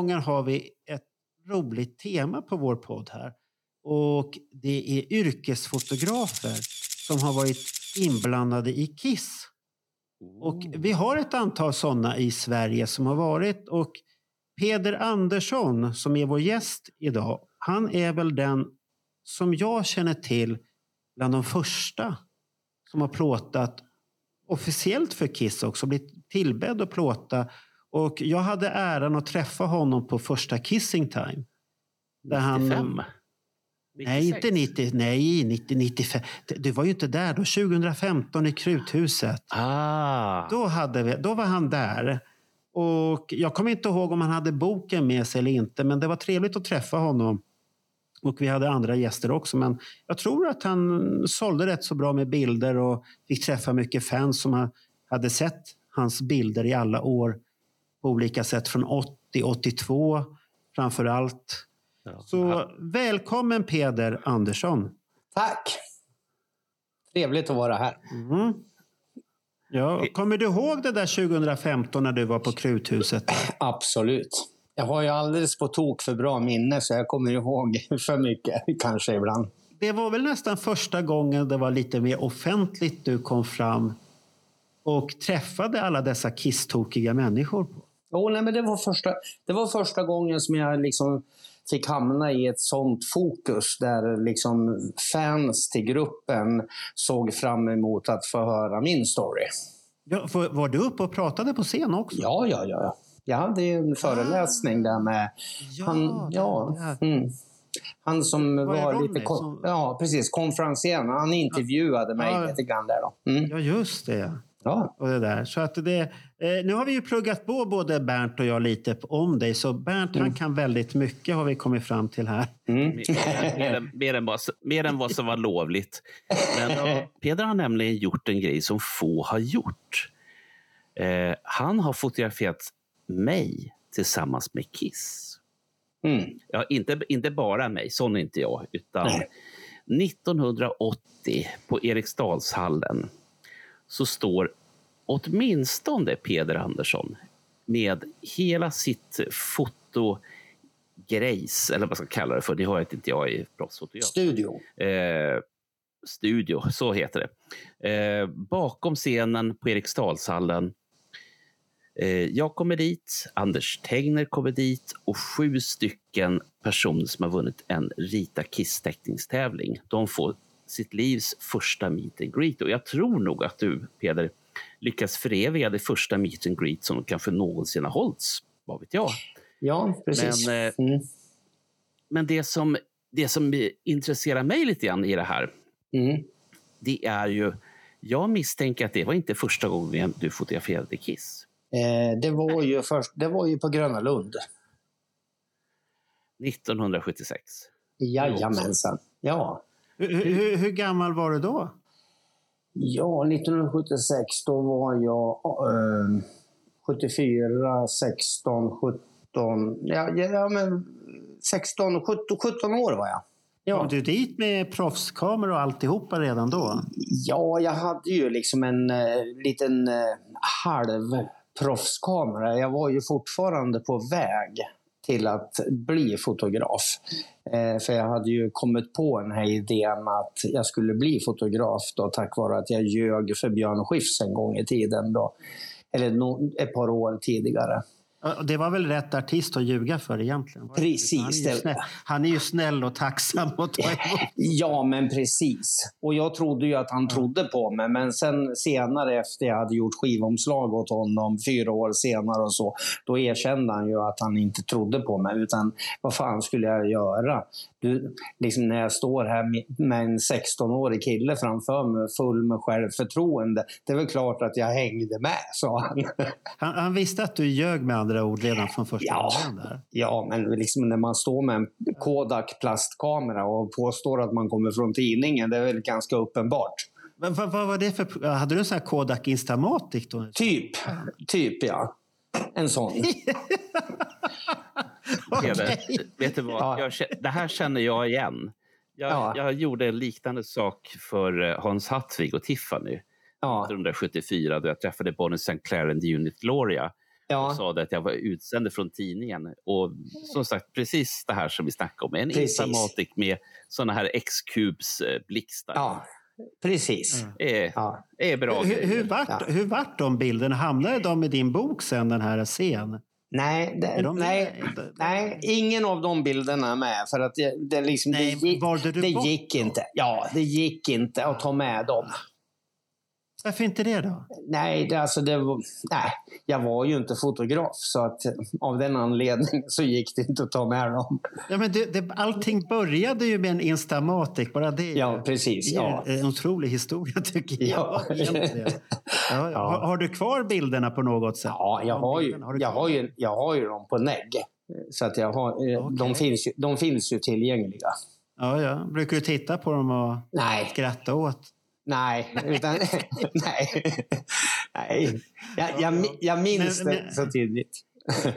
Gången har vi ett roligt tema på vår podd här. Och det är yrkesfotografer som har varit inblandade i Kiss. Och vi har ett antal sådana i Sverige som har varit. Och Peder Andersson som är vår gäst idag. Han är väl den som jag känner till bland de första som har plåtat officiellt för Kiss också. Blivit tillbedd att plåta. Och jag hade äran att träffa honom på första Kissing Time. Där han- 95? Nej, inte 90, nej, 90, 95. Du var ju inte där då. 2015 i Kruthuset. Ah, Då, hade vi, då var han där. Och jag kommer inte ihåg om han hade boken med sig eller inte, men det var trevligt att träffa honom. Och vi hade andra gäster också, men jag tror att han sålde rätt så bra med bilder och fick träffa mycket fans som ha- hade sett hans bilder i alla år på olika sätt, från 80, 82 framför allt. ja. Så välkommen Peder Andersson. Tack! Trevligt att vara här. Mm. Ja, kommer du ihåg det där 2015 när du var på Kruthuset? Absolut. Jag har ju alldeles på tok för bra minne så jag kommer ihåg för mycket kanske ibland. Det var väl nästan första gången det var lite mer offentligt du kom fram och träffade alla dessa kisstokiga människor. På. Jo, nej, men det, var första, det var första gången som jag liksom fick hamna i ett sånt fokus där liksom fans till gruppen såg fram emot att få höra min story. Ja, var du uppe och pratade på scen också? Ja, ja, ja. ja. Jag hade ju en föreläsning där med han, ja, mm. han som Var var lite som- ja, precis, konferencier. Han intervjuade mig Ja. lite grann där. Då. Mm. Ja, just det. Ja. Och det där. Så att det, eh, nu har vi ju pluggat på både Bernt och jag lite om dig. Så Bernt han kan väldigt mycket har vi kommit fram till här. Mm. mer, mer, än, mer, än vad, mer än vad som var lovligt. Men Peder har nämligen gjort en grej som få har gjort. Eh, han har fotograferat mig tillsammans med Kiss. Mm. Ja, inte, inte bara mig, sån är inte jag. Utan Nej. 1980 på Eriksdalshallen så står åtminstone Peder Andersson med hela sitt fotogrejs, eller vad ska jag kalla det för, det har inte jag i proffsfotograf. Studio. Eh, studio, så heter det. Eh, bakom scenen på Eriksdalshallen. Eh, jag kommer dit, Anders Tegner kommer dit och sju stycken personer som har vunnit en Rita Kiss-teckningstävling. De får sitt livs första meet and greet. Och jag tror nog att du, Peder, lyckas föreviga det första meet and greet som kanske någonsin har hållits. Vad vet jag? Ja, precis. Men, eh, Mm. Men det som, det som intresserar mig lite grann i det här, Mm. det är ju... Jag misstänker att det var inte första gången du fotograferade Kiss. Eh, det, var ju först, det var ju på Gröna Lund. 1976. Jajamensan. Ja. Hur, hur, hur gammal var du då? ja, 1976 då var jag eh, 74, 16, 17... Ja, ja men 16, 17, 17 år var jag. Ja. Kom du dit med proffskamera och alltihopa redan då? Ja, jag hade ju liksom en eh, liten eh, halv proffskamera. Jag var ju fortfarande på väg till att bli fotograf. Eh, för jag hade ju kommit på den här idén att jag skulle bli fotograf då, tack vare att jag ljög för Björn Skifs en gång i tiden. Då. Eller no, ett par år tidigare. Det var väl rätt artist att ljuga för egentligen? Precis, Han är, snäll, han är ju snäll och tacksam att ta emot. Ja, men precis. Och jag trodde ju att han trodde på mig. Men sen senare efter jag hade gjort skivomslag åt honom, fyra år senare och så, då erkände han ju att han inte trodde på mig. Utan vad fan skulle jag göra? Du, liksom när jag står här med- en 16-årig kille framför mig, full med självförtroende. Det är väl klart att jag hängde med, sa han. Han, han visste att du ljög med andra ord redan från första Ja. början. Ja, men liksom när man står med en Kodak plastkamera och påstår att man kommer från tidningen, det är väl ganska uppenbart. Men vad, vad var det för... Hade du en sån här Kodak Instamatic då? Typ, typ ja. En sån. Peder, vet du vad? Ja. Jag, det här känner jag igen. Jag, Ja. jag gjorde en liknande sak för eh, Hans Hattvig och Tiffany Ja, 1974 då jag träffade Bonnie St. Clair and the Unit Gloria och ja sa det att jag var utsänd från tidningen. Och som sagt, precis det här som vi snackade om. En Precis. Instamatic med såna här X-Cubes eh, blixtar. ja precis. Mm. Är, Ja. är bra Hur, hur, vart, Ja. hur vart de bilderna? Hamnade de i din bok sen, den här scen? Nej, det, de nej, nej, ingen av de bilderna är med. För att det, det, liksom, Nej, det, gick, det gick inte. Ja, det gick inte att ta med dem. Varför inte det då? Nej, det, alltså det var, nej, jag var ju inte fotograf. Så att av den anledningen så gick det inte att ta med dem. Ja, men det, det, allting började ju med en Instamatic. Bara det, Ja, precis. det Ja. en otrolig historia tycker Ja. jag. Ja, Ja. Har, har du kvar bilderna på något sätt? Ja, jag har, ju, du jag, har ju, jag har ju dem på negg. Så att jag har, eh, Okej. de, finns ju, de finns ju tillgängliga. Ja, ja. Brukar du titta på dem och Nej, skratta åt? Nej, utan, nej. nej. Jag, jag, jag minns Men- det men- så tydligt.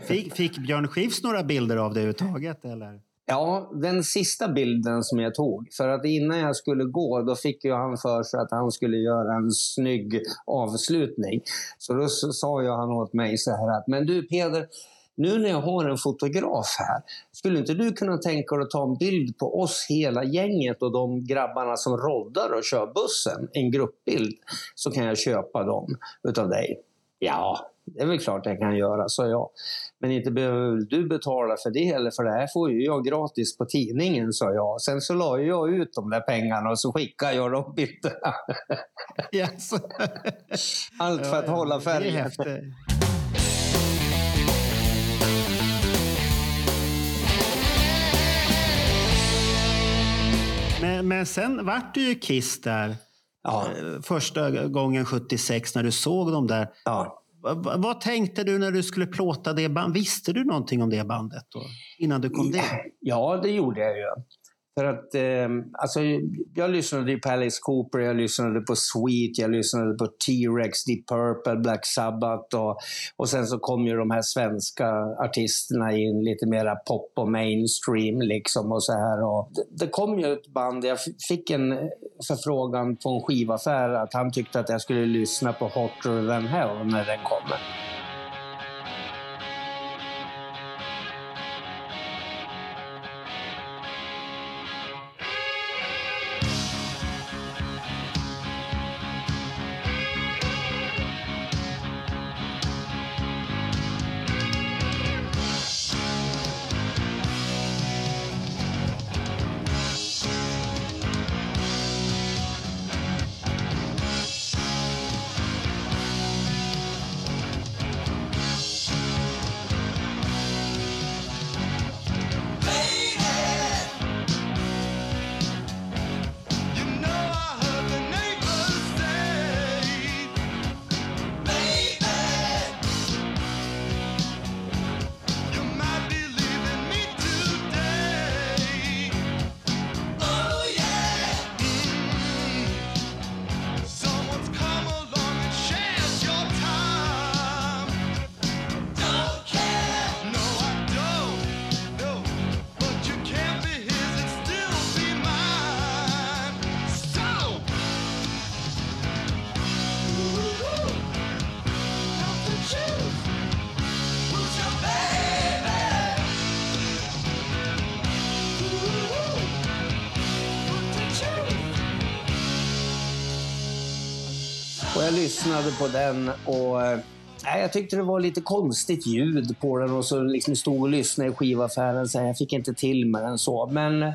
Fick, fick Björn Skifs några bilder av det överhuvudtaget? Eller? Ja, den sista bilden som jag tog. För att innan jag skulle gå, då fick ju han för sig att han skulle göra en snygg avslutning. Så då sa ju han åt mig så här att, men du Peder, nu när jag har en fotograf här, skulle inte du kunna tänka dig att ta en bild på oss hela gänget och de grabbarna som roddar och kör bussen, en gruppbild, så kan jag köpa dem utav dig. Ja, det är väl klart jag kan göra, sa jag. Men inte behöver du betala för det eller för det här får ju jag gratis på tidningen, sa jag. Sen så la jag ut de där pengarna och så skickade jag de bilderna. Yes. Allt för att hålla Det är färgen. Men, men sen vart du ju Kiss där. Ja, eh, Första gången 76 när du såg dem där. ja. Va- va- Vad tänkte du när du skulle plåta det bandet? Visste du någonting om det bandet då? Innan du kom dit? ja, det gjorde jag ju. För att, eh, alltså, jag lyssnade ju på Alice Cooper, jag lyssnade på Sweet, jag lyssnade på T-Rex, Deep Purple, Black Sabbath och, och sen så kom ju de här svenska artisterna in lite mera pop och mainstream liksom och så här. Och det, det kom ju ett band, jag fick en förfrågan på en skivaffär att han tyckte att jag skulle lyssna på Hotter than Hell när den kommer. Lyssnade på den och eh, nej, jag tyckte det var lite konstigt ljud på den och så liksom stod och lyssnade i skivaffären så jag fick inte till med den så. Men eh,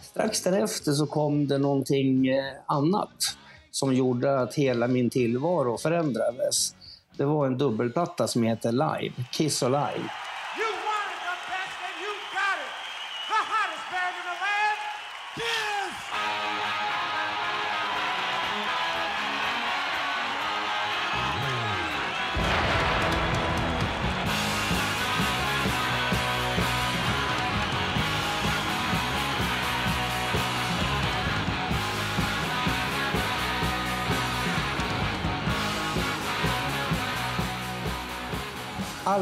strax därefter så kom det någonting eh, annat som gjorde att hela min tillvaro förändrades. Det var en dubbelplatta som heter Live, Kiss Alive.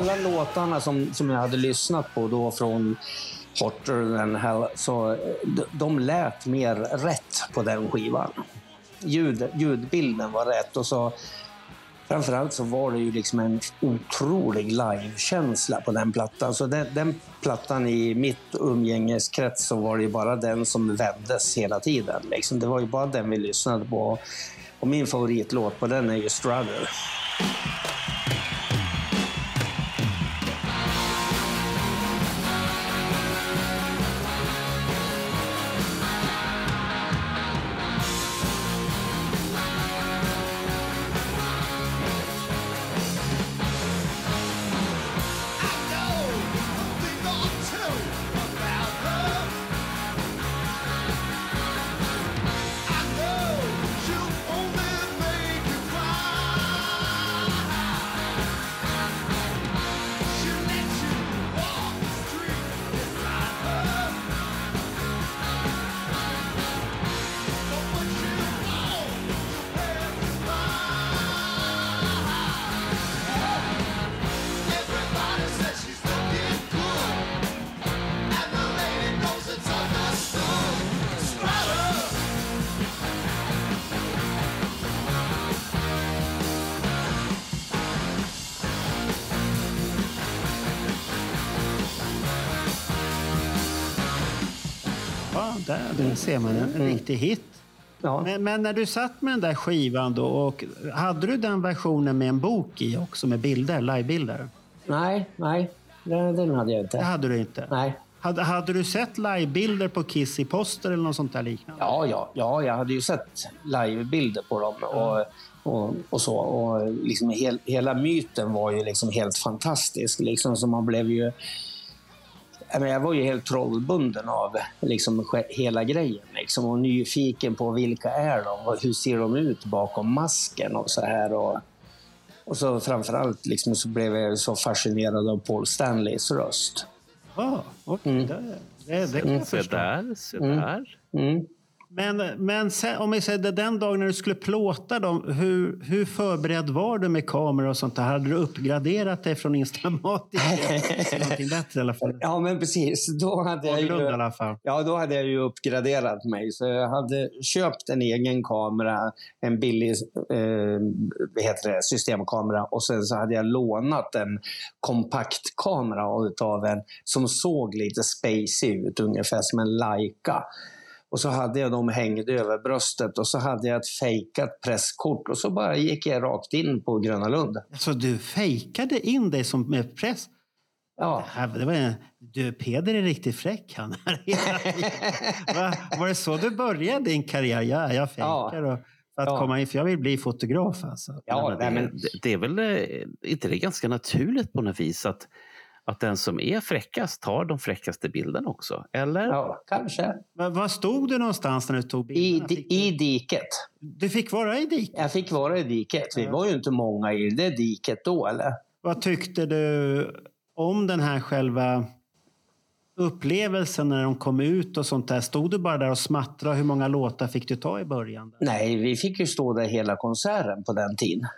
Alla låtarna som, som jag hade lyssnat på då från Hotter than hell, så eh, de, de lät mer rätt på den skivan. Ljud, ljudbilden var rätt och så framförallt så var det ju liksom en otrolig livekänsla på den plattan. Så den, den plattan i mitt umgängeskrets så var det ju bara den som vändes hela tiden. Liksom. Det var ju bara den vi lyssnade på. Och min favoritlåt på den är ju Struggle. Där, där ser man en, en riktig hit. Ja. Men, men när du satt med den där skivan då, och hade du den versionen med en bok i också med bilder, livebilder? Nej, nej, den, den hade jag Det inte. hade du inte? Nej. Hade, hade du sett livebilder på Kiss i poster eller något sånt där liknande? Ja, ja, ja, jag hade ju sett livebilder på dem och, och, och så. Och liksom hel, hela myten var ju liksom helt fantastisk. Liksom, så man blev ju... Jag, var ju helt trollbunden av liksom, hela grejen. Liksom, och nyfiken på vilka är de? och Hur ser de ut bakom masken och så här. Och, och så framförallt liksom, så blev jag så fascinerad av Paul Stanleys röst. Ja, okej. Mm. Det, det, det kan jag Se förstå. där, se Mm. där. Mm. Men, men sen, om vi säger det, den dagen när du skulle plåta dem, hur, hur förberedd var du med kameror och sånt där? Hade du uppgraderat dig från Instamatic till någonting bättre i alla fall? Ja, men precis. Då hade jag ju... Ja, då hade jag ju uppgraderat mig. Så jag hade köpt en egen kamera, en billig eh, heter det, systemkamera och sen så hade jag lånat en kompaktkamera av en som såg lite spacey ut, ungefär som en Leica. Och så hade jag dem hängde över bröstet och så hade jag ett fejkat presskort och så bara gick jag rakt in på Gröna Lund. Så du fejkade in dig som med press? Ja. Det, här, det var en, du, Peder är riktigt fräck han. Va, var det så du började din karriär? Ja, jag fejkar och, för att Ja. komma in, för jag vill bli fotograf alltså. Ja, men det, men- det, är väl eh, inte det ganska naturligt på något vis att, att den som är fräckast tar de fräckaste bilderna också? Eller? ja, kanske. Va, var stod du någonstans när du tog I, bilderna? I du, diket. du fick vara i diket. Jag fick vara i diket. Vi var ju inte många i det diket då, eller? Vad tyckte du om den här själva upplevelsen när de kom ut och sånt där? Stod du bara där och smattrade? Hur många låtar fick du ta i början? Nej, vi fick ju stå där hela konserten på den tiden.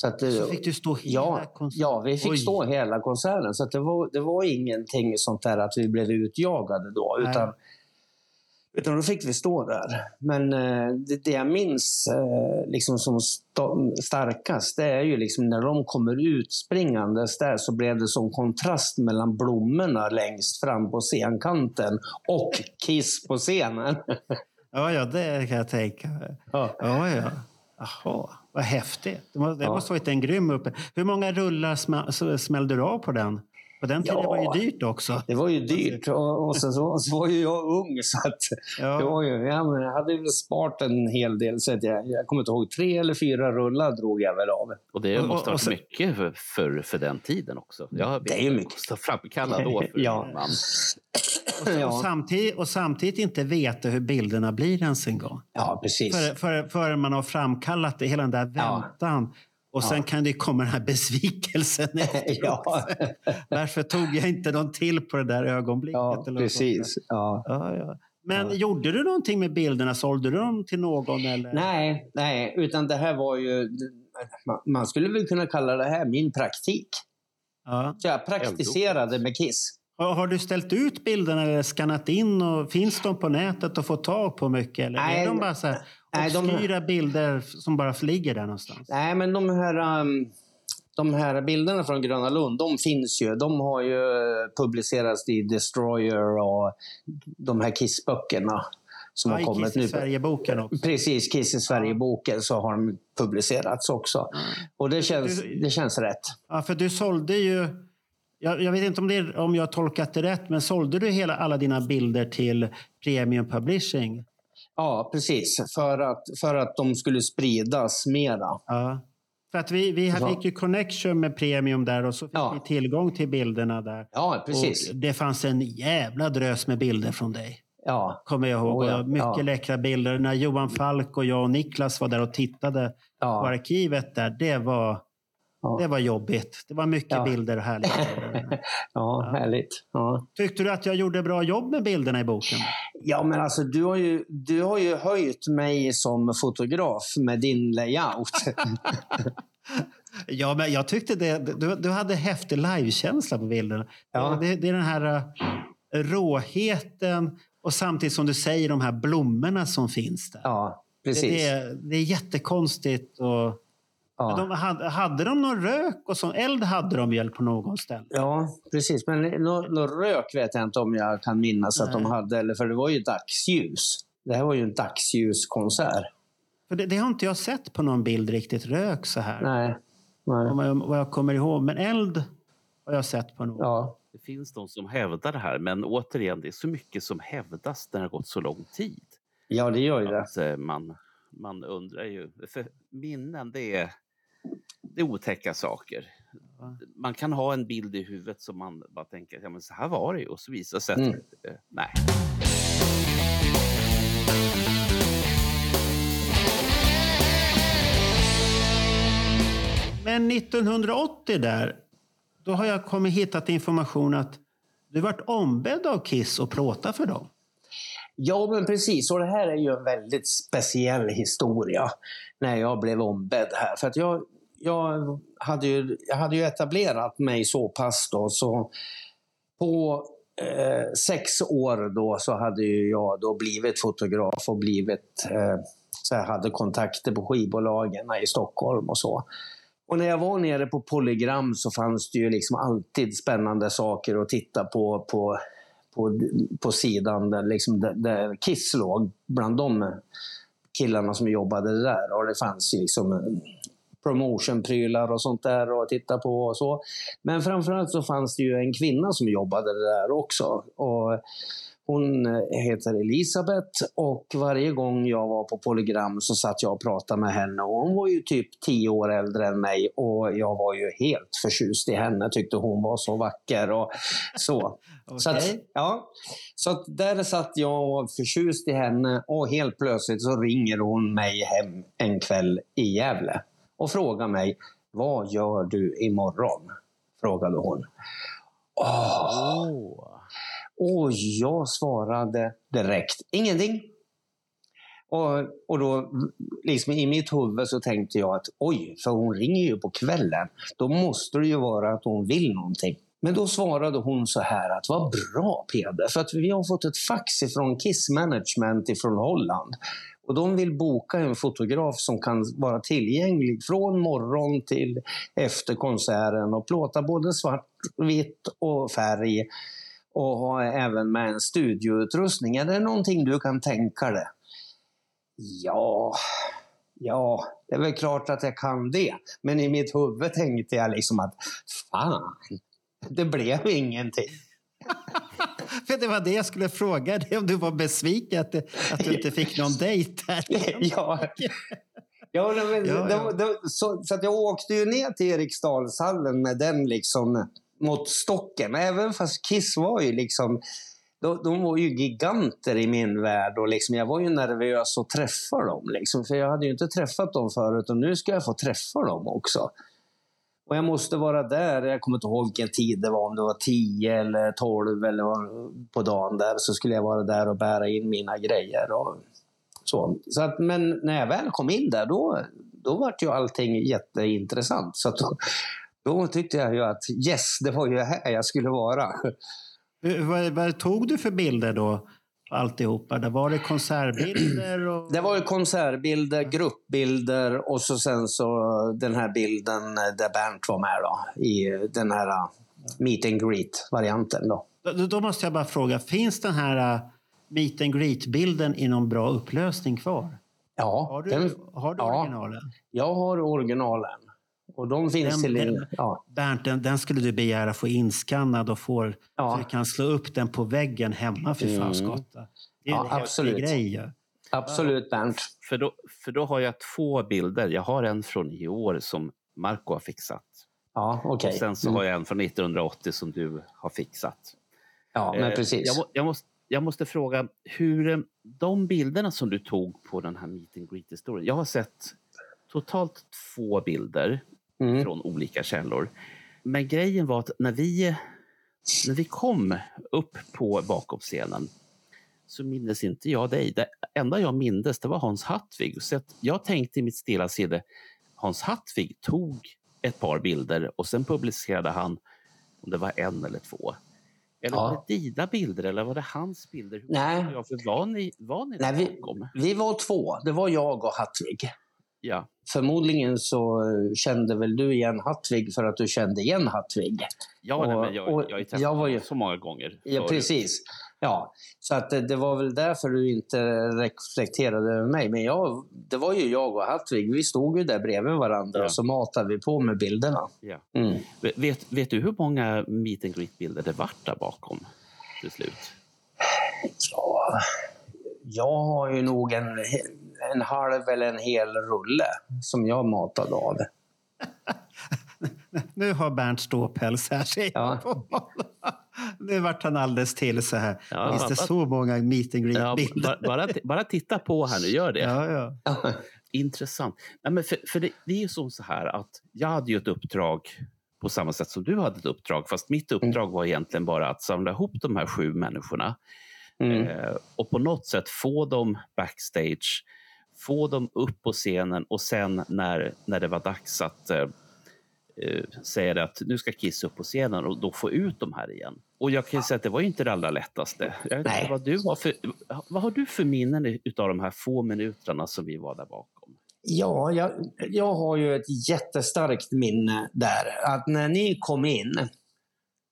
Så att, eh, Så fick du stå hela ja, konserten? ja, vi fick Oj. stå hela konserten. Så det, var, det var ingenting sånt där att vi blev utjagade då. Nej. Utan, utan då fick vi stå där. Men eh, det, det jag minns eh, liksom som sta- starkast, det är ju liksom när de kommer ut springandes där så blev det som kontrast mellan blommorna längst fram på scenkanten och Kiss på scenen. Ja, ja, det kan jag tänka mig. Ja. Ja, ja. Jaha, vad häftigt. Det måste, det Ja. måste ha varit en grym uppe. Hur många rullar smällde du av på den? På den tiden Ja. var det ju dyrt också. Det var ju dyrt och, och sen så, så var ju jag ung så att Ja. det var ju, ja, men jag hade väl sparat en hel del. Så att jag, jag kommer inte ihåg, tre eller fyra rullar drog jag väl av. Och det Och- och- måste ha varit så- mycket för, för, för den tiden också. Jag Det är ju mycket. måste ha framkallat då. För Ja. man. Och, Ja. och, samtidigt, och samtidigt inte veta hur bilderna blir ens en gång. Ja, precis. För, för, för man har framkallat det, hela den där Ja. Och sen Ja. kan det komma den här besvikelsen. Ja. Varför tog jag inte någon till på det där ögonblicket? Ja, precis. Ja. Ja. Men gjorde du någonting med bilderna? Sålde du dem till någon? Eller? Nej, nej, utan det här var ju... Man, skulle väl kunna kalla det här min praktik. Så jag praktiserade med Kiss. Har du ställt ut bilderna eller skannat in? och Finns de på nätet att få tag på mycket? Eller Nej, är de bara så här nej, de- obskyra bilder som bara ligger där någonstans? Nej, men de här, um, de här bilderna från Gröna Lund, de finns ju. De har ju publicerats i Destroyer och de här Kiss-böckerna som Ja, har kommit Kiss i nu. Sverige-boken också. Precis, Kiss i Sverige-boken så har de publicerats också. Och det känns, Du- det känns rätt. Ja, för du sålde ju... Jag, jag vet inte om, det om jag har tolkat det rätt, men sålde du hela, alla dina bilder till Premium Publishing? Ja, precis. För att, för att de skulle spridas mera. Ja. För att vi, vi fick ju connection med Premium där och så fick Ja. vi tillgång till bilderna där. Ja, precis. Och det fanns en jävla drös med bilder från dig. Ja, Kommer jag ihåg. Oh ja, mycket ja. läckra bilder. När Johan Falk och jag och Niklas var där och tittade på ja, arkivet där. Det var, Ja. det var jobbigt. Det var mycket Ja. bilder och härliga bilder. ja, härligt. Ja. Tyckte du att jag gjorde bra jobb med bilderna i boken? Ja, men alltså du har, ju, du har ju höjt mig som fotograf med din layout. Ja, men jag tyckte det. Du, du hade häftig livekänsla på bilderna. Ja. Det, det är den här uh, råheten och samtidigt som du säger de här blommorna som finns där. Ja, det, precis. det, är, det är jättekonstigt. Och, Ja. de, hade, hade de någon rök och sån? Eld hade de väl på någon ställe? Ja, precis. Men någon nå rök vet jag inte om jag kan minnas att de Nej. hade. Eller, för det var ju dagsljus. Det här var ju en dagsljuskonsert. För det, det har inte jag sett på någon bild riktigt, rök så här. Nej. Nej. Om jag, vad jag kommer ihåg. Men eld har jag sett på någon. Ja. Det finns de som hävdar det här, men återigen, det är så mycket som hävdas när det har gått så lång tid. ja, det gör ju det. Att eh, man, man undrar ju. För minnen, det är, det är otäcka saker. Man kan ha en bild i huvudet som man bara tänker, ja men så här var det ju. Och så visar sig att, Mm. eh, nej. Men 1980 där, då har jag kommit hittat information att du vart ombedd av Kiss att plåta för dem. Ja, men precis. Och det här är ju en väldigt speciell historia när jag blev ombedd här. För att jag, jag, hade, ju, jag hade ju etablerat mig så pass då så på eh, sex år då så hade ju jag då blivit fotograf och blivit eh, så jag hade kontakter på skivbolagen i Stockholm och så. Och när jag var nere på Polygram så fanns det ju liksom alltid spännande saker att titta på på, på, på sidan där, liksom där, där Kiss låg, bland de killarna som jobbade där. Och det fanns ju liksom promotionprylar och sånt där att titta på och så. Men framförallt så fanns det ju en kvinna som jobbade där också. Och hon eh, heter Elisabeth och varje gång jag var på Polygram så satt jag och pratade med henne. Och hon var ju typ tio år äldre än mig och jag var ju helt förtjust i henne. Tyckte hon var så vacker och så. Så, att, ja, så att där satt jag och förtjust i henne och helt plötsligt så ringer hon mig hem en kväll i Gävle och frågar mig Vad gör du imorgon? Frågade hon. Åh, Åh. och jag svarade direkt ingenting. Och, och då, liksom i mitt huvud så tänkte jag att oj, för hon ringer ju på kvällen. Då måste det ju vara att hon vill någonting. Men då svarade hon så här att vad bra Peder, för att vi har fått ett fax ifrån Kiss Management ifrån Holland. Och de vill boka en fotograf som kan vara tillgänglig från morgon till efter konserten och plåta både svart, vitt och färg och ha även med en studioutrustning. Är det någonting du kan tänka dig? Ja, ja, det är väl klart att jag kan det. Men i mitt huvud tänkte jag liksom att fan, det blev ingenting. För det var det jag skulle fråga dig, om du var besviken att, att du inte fick någon dejt där. ja. Ja, men, Ja, ja. Det, det, så, så att jag åkte ju ner till Eriksdalshallen med den liksom mot stocken. Även fast Kiss var ju liksom de, de var ju giganter i min värld och liksom, jag var ju nervös att träffa dem. Liksom, för jag hade ju inte träffat dem förut och nu ska jag få träffa dem också. Och jag måste vara där, jag kommer inte ihåg vilken tid det var, om det var 10 eller 12 eller på dagen där, så skulle jag vara där och bära in mina grejer. Och så. Så att, men när jag väl kom in där, då, då var ju allting jätteintressant. Så att då, Då tyckte jag ju att yes, det var ju här jag skulle vara. Vad, vad tog du för bilder då? Alltihopa? Där var det konsertbilder? Och... Det var ju konsertbilder, gruppbilder och så sen så den här bilden där Bernt var med då. I den här uh, meet and greet-varianten då. Då, då måste jag bara fråga, finns den här uh, meet and greet-bilden i någon bra upplösning kvar? Ja, Har du, den, har du ja. originalen? jag har originalen. Och de finns Den- till... den- ja, Bernt, den, den skulle du begära få inskannad och får, Ja. så du kan slå upp den på väggen hemma för Mm. fan skotta. Det är Ja, en absolut. grej absolut Bernt. För då, för då har jag två bilder. Jag har en från i år som Marco har fixat. Ja, okej. Och sen så Mm. har jag en från 1980 som du har fixat. Ja, men Eh, precis. Jag, jag, måste, jag måste fråga, hur eh, de bilderna som du tog på den här meet and greet-historien. Jag har sett totalt två bilder Mm. från olika källor. Men grejen var att när vi, när vi kom upp på bakom scenen så mindes inte jag dig. Det enda jag mindes det var Hans Hattvig. Så jag tänkte i mitt stilla sinne, Hans Hattvig tog ett par bilder och sen publicerade han om det var en eller två. Eller Ja. var det dina bilder eller var det hans bilder? Hur Nej. För var ni, var ni Nej, vi-? Vi var två. Det var jag och Hattvig. Ja. Förmodligen så kände väl du igen Hattvig för att du kände igen Hattvig. Ja, nej, Och- men jag, och jag träffat jag var ju- så många gånger. Ja, precis. Ja, så att det, det var väl därför du inte reflekterade över mig. Men jag, det var ju jag och Hattvig. Vi stod ju där bredvid varandra Ja. och så matade vi på med bilderna. Ja. Mm. Vet, vet du hur många meet and greet-bilder det vart där bakom till slut? Ja, jag har ju nog en, en halv eller en hel rulle som jag matade av. Nu har Bernt ståpäls här, jag Ja. Nu vart han alldeles till så här. Ja, Finns det bara- så många meet and Ja, greet-bilder? bara, bara, bara titta på här nu, gör det. Ja, ja. Intressant. Nej, men för för det, det är ju som så här att jag hade ju ett uppdrag på samma sätt som du hade ett uppdrag. Fast mitt uppdrag var egentligen bara att samla ihop de här sju människorna Mm. eh, och på något sätt få dem backstage, få dem upp på scenen och sen när, när det var dags att eh, eh, säga det att nu ska Kiss upp på scenen och då få ut dem här igen. Och jag kan säga att det var inte det allra lättaste. Jag vet inte vad, du har för, vad har du för minnen av de här få minuterna som vi var där bakom? Ja, jag, jag har ju ett jättestarkt minne där. Att när ni kom in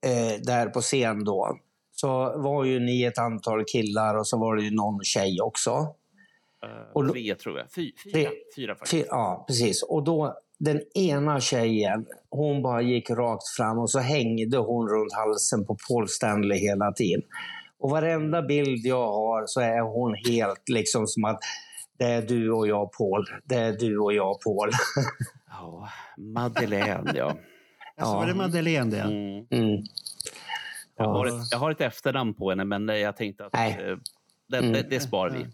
eh, där på scen då, så var ju ni ett antal killar och så var det ju någon tjej också. Uh, Och då- tre tror jag. Fy, fyra, Tre. fyra faktiskt. Ja, precis. Och då, den ena tjejen, hon bara gick rakt fram och så hängde hon runt halsen på Paul Stanley hela tiden. Och varenda bild jag har så är hon helt liksom som att det är du och jag Paul, det är du och jag Paul. Ja, Madeleine, ja. Alltså, Ja. var det Madeleine det? Mm. Mm. Jag, har Ja. ett, jag har ett efternamn på henne, men eh, jag tänkte att Nej. eh, det, Mm. det, det spar vi.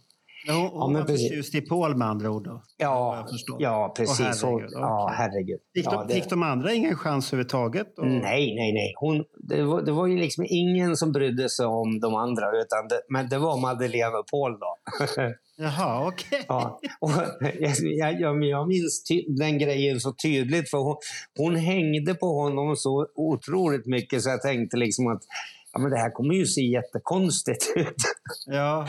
Hon hon var precis. förtjust i Paul med andra ord då? Ja, ja, precis. Och, herregud, ja, okej. herregud. Fick, Ja, de, det- fick de andra ingen chans överhuvudtaget? Och... Nej, nej, nej. Hon, det, var, det var ju liksom ingen som brydde sig om de andra. Utan det, men det var Madeleine och Paul då. Jaha, okej. Ja, och jag, jag, jag, minns den grejen så tydligt. För hon, hon hängde på honom så otroligt mycket så jag tänkte liksom att ja, men det här kommer ju se jättekonstigt ut. Ja.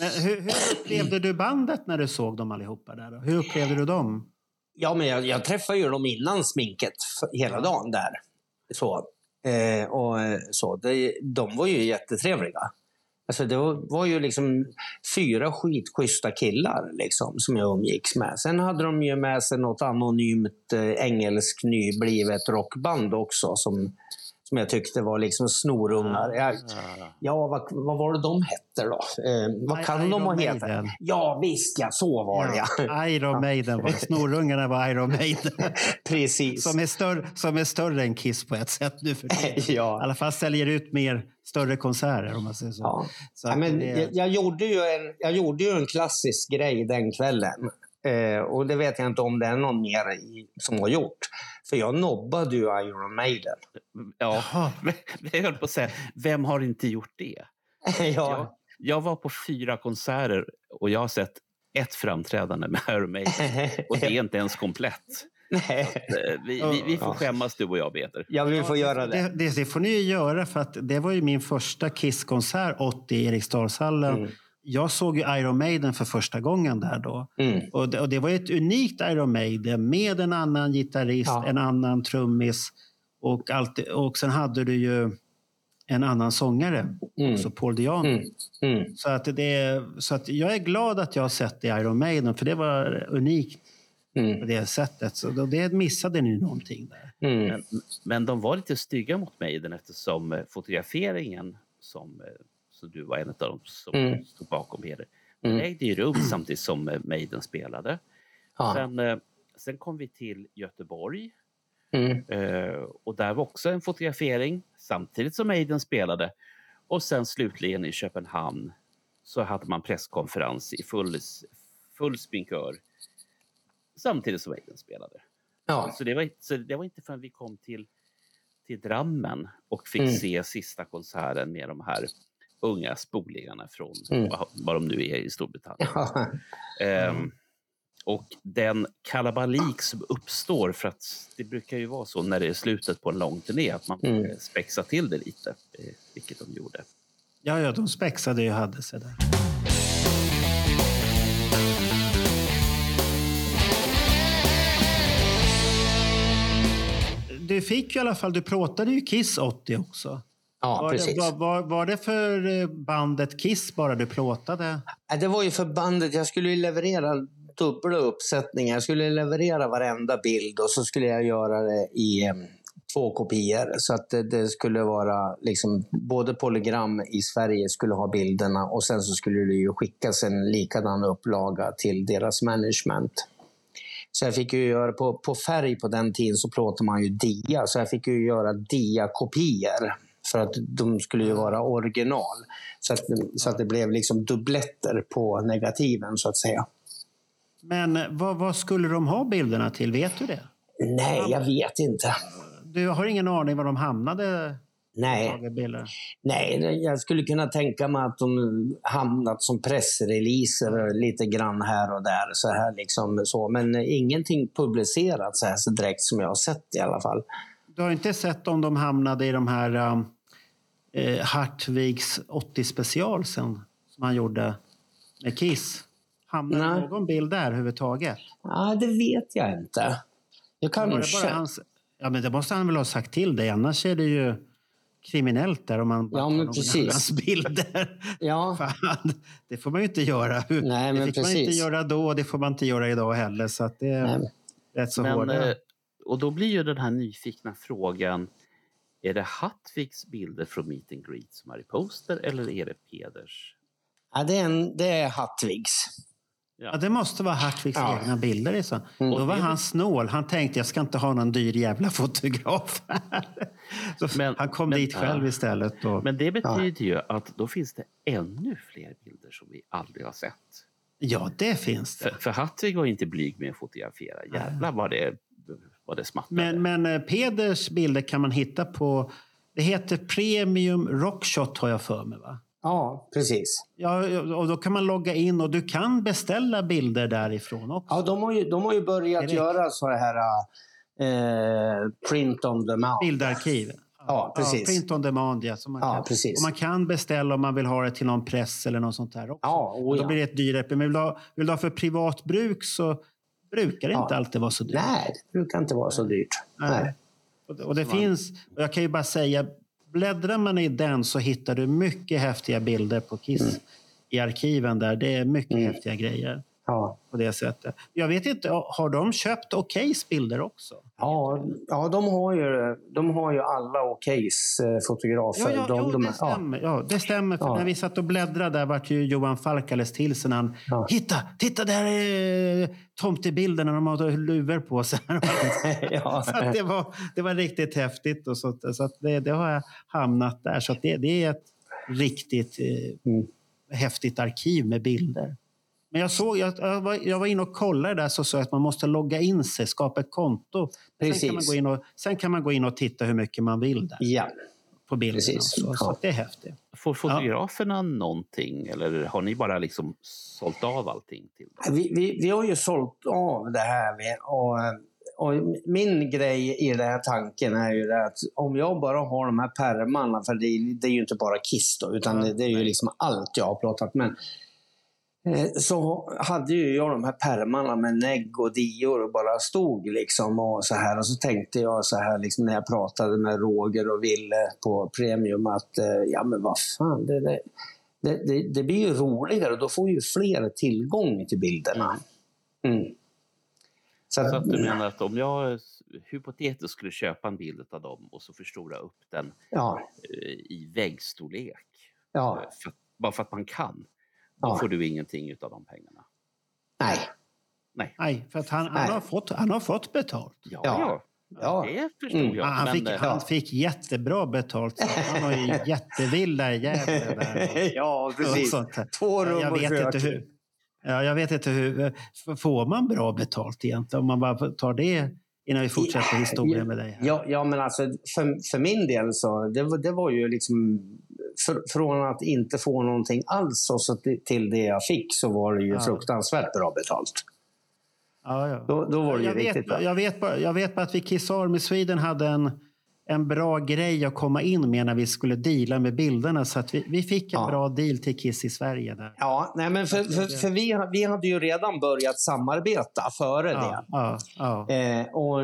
Men hur, hur upplevde du bandet när du såg dem allihopa där? Hur upplevde du dem? Ja, men jag, jag träffade ju dem innan sminket hela dagen där. Så. Eh, och eh, så. Det, de var ju jättetrevliga. Alltså det var, var ju liksom fyra skitschyssta killar liksom, som jag umgicks med. Sen hade de ju med sig något anonymt eh, engelsk nyblivet rockband också som, som jag tyckte var liksom snorungar. Jag, ja, vad, vad var det de hette då? Eh, vad kan de ha hetat? Ja, visst ja, så var det ja. Iron Maiden var. Snorungarna var Iron Maiden. Precis. Som är, större, som är större än Kiss på ett sätt nu för tiden. I ja. alla fall säljer ut mer större konserter om man säger så. Ja. så Ja, men det, jag, jag, gjorde ju en, jag gjorde ju en klassisk grej den kvällen. Eh, och det vet jag inte om det är någon mer i, som har gjort. För jag nobbade ju Iron Maiden. Ja, jag höll på att säga, vem har inte gjort det? Jag, ja. jag var på fyra konserter och jag har sett ett framträdande med Iron Maiden. Och det är inte ens komplett. Nej, Eh, Vi, vi, vi får Ja. skämmas du och jag Peter. jag vill få göra det. Det, det, det får ni ju göra för att det var ju min första Kiss-konsert 80 i Eriksdalshallen. Mm. Jag såg ju Iron Maiden för första gången där då. Mm. Och det, och det var ju ett unikt Iron Maiden med en annan gitarrist, Ja. en annan trummis och, allt, och sen hade du ju en annan sångare, Mm. också Paul Diano. Mm. Mm. Så, att det, så att jag är glad att jag har sett det i Iron Maiden för det var unikt på Mm. det sättet. Så då, det missade ni någonting där. Mm. Men, men de var lite stygga mot Maiden eftersom eh, fotograferingen som, som du var en av dem som Mm. stod bakom Peder. Mm. Den ägde ju rum samtidigt som eh, Maiden spelade. Sen, eh, sen kom vi till Göteborg Mm. eh, och där var också en fotografering samtidigt som Maiden spelade. Och sen slutligen i Köpenhamn så hade man presskonferens i full, full spinkör samtidigt som Maiden spelade. Ja. Så det var, inte- så det var inte förrän vi kom till, till Drammen och fick Mm. se sista konserten med de här unga spolingarna från Mm. vad, vad de nu är i Storbritannien. Ehm, och den kalabalik som uppstår, för att det brukar ju vara så när det är slutet på en lång turné, att man Mm. mm. spexar till det lite, eh, vilket de gjorde. Ja, ja, de spexade ju hade sig där. Du fick ju i alla fall, du plåtade ju Kiss 80 också. Ja, var, precis. det, var, var, var det för eh, bandet Kiss bara du plåtade? Det var ju för bandet. Jag skulle ju leverera dubbla uppsättningar. Jag skulle leverera varenda bild och så skulle jag göra det i em, två kopior. Så att det, det skulle vara liksom, både Polygram i Sverige skulle ha bilderna och sen så skulle det ju skickas en likadan upplaga till deras management. Så jag fick ju göra, på, på färg på den tiden så plåtade man ju dia, så jag fick ju göra dia-kopior. För att de skulle ju vara original. Så att, så att det blev liksom dubbletter på negativen så att säga. Men eh, vad, vad skulle de ha bilderna till? Vet du det? Nej, jag vet inte. Du har ingen aning var de hamnade? Nej, nej, jag skulle kunna tänka mig att de hamnat som pressreleaser lite grann här och där. Så här liksom så. Men ingenting publicerat så här så direkt som jag har sett i alla fall. Du har inte sett om de hamnade i de här um, eh, Hartvigs 80 specialsen som han gjorde med Kiss? Hamnade Nej. någon bild där överhuvudtaget? Ja, det vet jag inte. Jag kanske. bara hans, ja, men det måste han väl ha sagt till dig, annars är det ju kriminellt där om man bara Ja, tar men någon precis. annans bilder. Ja, Fan, det får man ju inte göra. Nej, det fick man precis. inte göra då och det får man inte göra idag heller. Så att det är Nej, rätt så Men, hårda. eh, och då blir ju den här nyfikna frågan, är det Hattviks bilder från Meet and Greet som är i poster eller är det Peders? ja det, är en, det är Hattvigs. Ja, det måste vara Hartvigs Ja. egna bilder. Liksom. Mm. Då var han snål. Han tänkte jag ska inte ha någon dyr jävla fotograf Men- han kom men- dit själv ja. istället. Då. Men det betyder ju att då finns det ännu fler bilder som vi aldrig har sett. Ja, det finns det. För, för Hattvig var inte blyg med att fotografera. Jävlar vad det, vad det smattrade. Men, men eh, Peders bilder kan man hitta på... Det heter Premium Rockshot har jag för mig. Va? Ja, precis. Ja, och då kan man logga in och du kan beställa bilder därifrån också. Ja, de har ju, de har ju börjat Direkt. göra så här eh, print on demand. Bildarkiv. Ja, precis. print on demand, ja. Man Ja, kan, precis. Och man kan beställa om man vill ha det till någon press eller något sånt där också. Ja, Och oh, då ja. blir det ett dyrare. Men vill du, ha, vill du ha för privat bruk så brukar det Ja. inte alltid vara så dyrt. Nej, det brukar inte vara så dyrt. Nej. Och det, och det finns, och jag kan ju bara säga, bläddrar man i den så hittar du mycket häftiga bilder på Kiss Mm. i arkiven där. Det är mycket häftiga grejer Ja. på det sättet. Jag vet inte, har de köpt Okejs bilder också? Ja, ja de, har ju, de har ju alla Okejs eh, fotografer. Ja, ja, de, ja, de, det stämmer. Ja, det stämmer. För Ja. när vi satt och bläddrade där vart ju Johan Falk alldeles till sig han Ja. Hitta! Titta, där är tomtebilden när de har luvor på sig. Ja. så det, var, det var riktigt häftigt. Och så så det, det har jag hamnat där. Så det, det är ett riktigt eh, Mm. häftigt arkiv med bilder. Men jag, såg, jag, jag, var, jag var inne och kollade där så sa jag att man måste logga in sig, skapa ett konto. Sen kan, man Precis. gå in och, sen kan man gå in och titta hur mycket man vill där ja. på bilderna. Precis. Så, så Ja. att det är häftigt. Får fotograferna någonting eller har ni bara liksom sålt av allting till dem? Vi, vi, vi har ju sålt av det här. Vi, och, och min grej i den här tanken är ju att om jag bara har de här pärmarna, för det, är- det är ju inte bara Kiss då, utan Ja, det, det är ju liksom allt jag har plåtat. Men eh, så hade ju jag de här pärmarna med negg och dior och bara stod liksom och så här. Och så tänkte jag så här liksom när jag pratade med Roger och Ville på Premium att eh, ja men vad fan, det, det, det, det, blir ju roligare och då får ju fler tillgång till bilderna. Mm. Så Så att, att du menar att om jag hypotetiskt skulle köpa en bild av dem och så förstora upp den ja, eh, i väggstorlek, ja, eh, bara för att man kan, då Ja. får du ingenting av de pengarna. nej. Nej. Nej, för att han, han, Nej. har fått, han har fått betalt. Ja, Ja. ja. Det förstod Mm. jag. Han, men, fick, eh, han fick jättebra betalt. Så han har ju jättevilla i Gävle där. ja, precis. Två rum Jag och vet inte hur. Ja, jag vet inte hur. Får man bra betalt egentligen? Om man bara tar det innan vi fortsätter historien med dig. Här. Ja, ja, men alltså för, för min del så, det, det var ju liksom för, från att inte få någonting alls och så till, till det jag fick så var det ju Ja. fruktansvärt bra betalt. Ja, ja. Då, då var det ju jag, riktigt vet, bra. jag, vet bara, jag vet bara att vi Kiss Army Sweden hade en, en bra grej att komma in med när vi skulle deala med bilderna. Så att vi, vi fick en Ja. bra deal till Kiss i Sverige. Där. Ja, nej, men för, för, för vi, vi hade ju redan börjat samarbeta före Ja, det. ja, ja. Eh, och,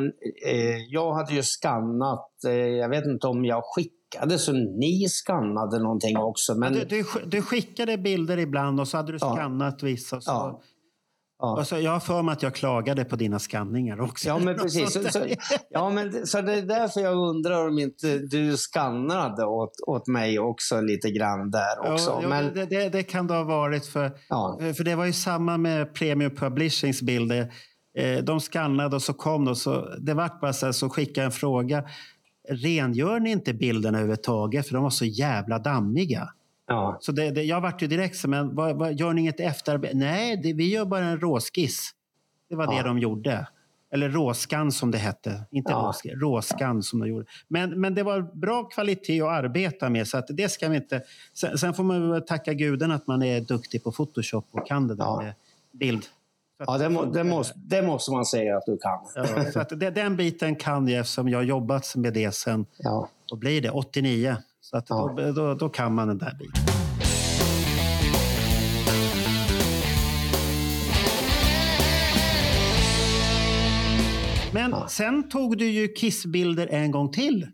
eh, jag hade ju skannat, eh, jag vet inte om jag skickade så ni skannade någonting också. Men, Du, du, du skickade bilder ibland och så hade du Ja. skannat vissa. Så, Ja. Ja. och så, jag har för mig att jag klagade på dina skanningar också. Ja, men precis. Så, så, ja, men, så det är därför jag undrar om inte du skannade åt, åt mig också lite grann där också. Ja, ja, men, det, det, det kan det ha varit. För, ja, för det var ju samma med Premium Publishings bilder. Eh, De skannade och så kom de. Så det vart bara så, här, så skickade jag en fråga. Rengör ni inte bilderna överhuvudtaget? För de var så jävla dammiga. ja, Så det, det, jag vart ju direkt så, men vad, vad, gör ni inget efterarbete? Nej, det, vi gör bara en råskiss. Det var Ja. det de gjorde. Eller råskan som det hette. Inte Ja. råskiss, råskan som de gjorde. Men, men det var bra kvalitet att arbeta med. Så att det ska vi inte... Sen, sen får man tacka gudarna att man är duktig på Photoshop och kan det där Ja. med bild. Ja det, må, det, måste, det måste man säga att du kan. Ja, så att det, den biten kan jag eftersom jag har jobbat med det sen, Ja. vad blir det, 89. Så att Ja. då, då, då kan man den där biten. Men sen tog du ju kissbilder en gång till.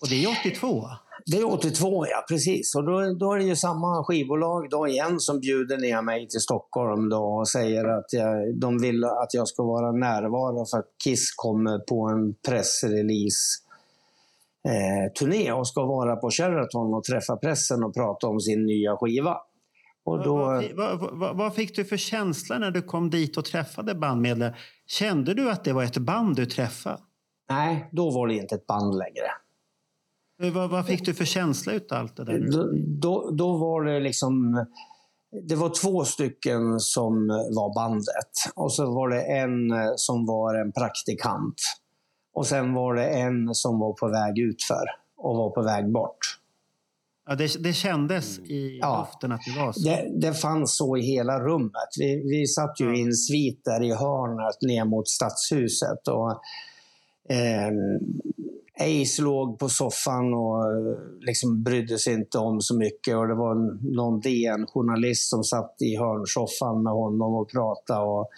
Och det är 82. Det är 82, ja precis. Och då, då är det ju samma skivbolag då igen som bjuder ner mig till Stockholm då och säger att jag, de vill att jag ska vara närvarande för att Kiss kommer på en pressrelease eh, turné och ska vara på Sheraton och träffa pressen och prata om sin nya skiva. Och då, vad, vad, vad, vad fick du för känsla när du kom dit och träffade bandmedlemmar? Kände du att det var ett band du träffade? nej, då var det inte ett band längre. Vad, vad fick du för känsla utav allt det där? Då, då, då var det liksom... Det var två stycken som var bandet. Och så var det en eh, som var en praktikant. Och sen var det en som var på väg utför och var på väg bort. Ja, det, det kändes i Ja. luften att det var så. Det, det fanns så i hela rummet. Vi, vi satt ju i en svit där i hörnet ner mot stadshuset. Och, eh, Ace låg på soffan och eh, liksom brydde sig inte om så mycket. Och det var någon DN-journalist som satt i hörnsoffan med honom och pratade. Och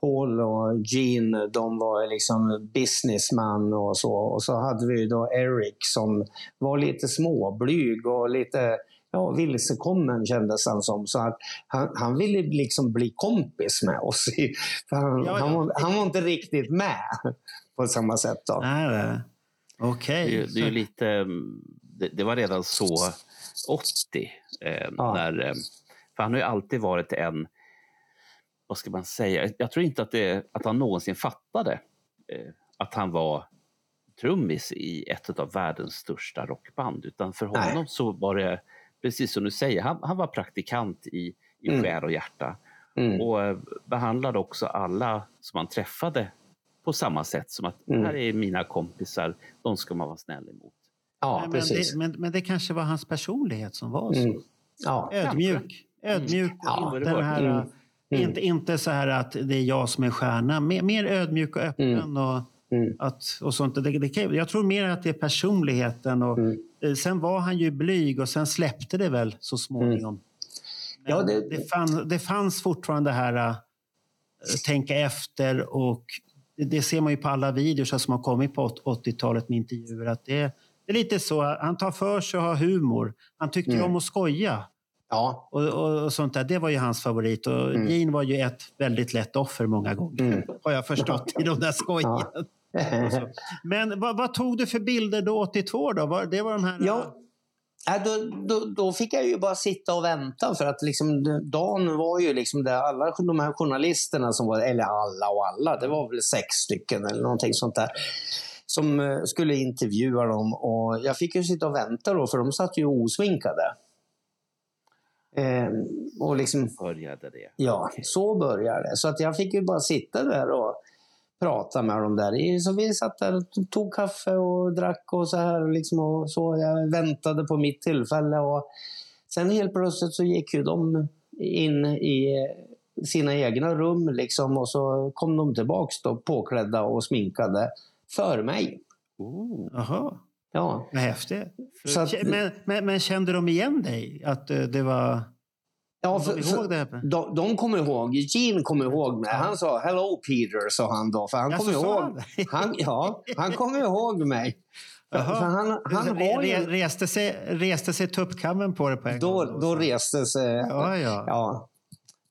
Paul och Gene, de var liksom businessman och så. Och så hade vi då Eric som var lite småblyg och lite ja, vilsekommen kändes han som. Så att han, han ville liksom bli kompis med oss. För han, Ja, ja. Han, var, han var inte riktigt med på samma sätt. Då. Nej, nej. Det Okej. är, ju- det är lite, mm, det, det var redan så 80. Eh, Ja. när, eh, för han har ju alltid varit en, vad ska man säga, jag tror inte att, det, att han någonsin fattade eh, att han var trummis i ett av världens största rockband. Utan för Nej. honom så var det, precis som du säger, han, han var praktikant i, i Mm. själ och hjärta. Mm. Och eh, behandlade också alla som han träffade på samma sätt som att Mm. det här är mina kompisar, de ska man vara snäll emot. Ja, men, precis. det, men, men det kanske var hans personlighet som var så. Mm. Ja. Ödmjuk. Ödmjuk. Ja, inte var- den här mm. äh, Mm. Inte, inte så här att det är jag som är stjärna. Mer, mer ödmjuk och öppen. Och, Mm. att, och sånt. Det, det, jag tror mer att det är personligheten. Och, Mm. eh, Sen var han ju blyg och sen släppte det väl så småningom. Men Ja, det... det- fann, det fanns fortfarande det här äh, tänka efter och det, ser man ju på alla videos som har kommit på 80-talet med intervjuer. Att det, det är lite så, han tar för sig och har humor. Han tyckte ju Mm. om att skoja. Ja. Och, och, och sånt där. Det var ju hans favorit. Och Mm. Gene var ju ett väldigt lätt offer många gånger. Mm. Har jag förstått i de där skojen. Så. Men vad, vad tog du för bilder då 82 då? Var, det var de här... Ja. Äh, då, då, då fick jag ju bara sitta och vänta för att liksom, dagen var ju liksom där alla de här journalisterna som var, eller alla och alla, det var väl sex stycken eller någonting sånt där som eh, skulle intervjua dem och jag fick ju sitta och vänta då för de satt ju osminkade. Eh, och liksom, Började det. Ja, så började det. Så att jag fick ju bara sitta där och prata med dem där. Så vi satt där och tog kaffe och drack och så här. Liksom och så. Jag väntade på mitt tillfälle. Och sen helt plötsligt så gick ju de in i sina egna rum liksom, och så kom de tillbaks då, påklädda och sminkade för mig. Oh, Jaha, Ja, vad häftigt. så att, Men, men, men kände de igen dig? Att eh, det var... ja, för, de ihåg det? här? de, de kommer ihåg, Gene kommer ihåg mig. Han sa “Hello Peter” sa han då, för han kommer ihåg han ja, han kommer ihåg mig. Han, han Re, re, reste, sig, reste sig tuppkammen på det på en då, gång? då så. reste sig... Ja, ja. Ja.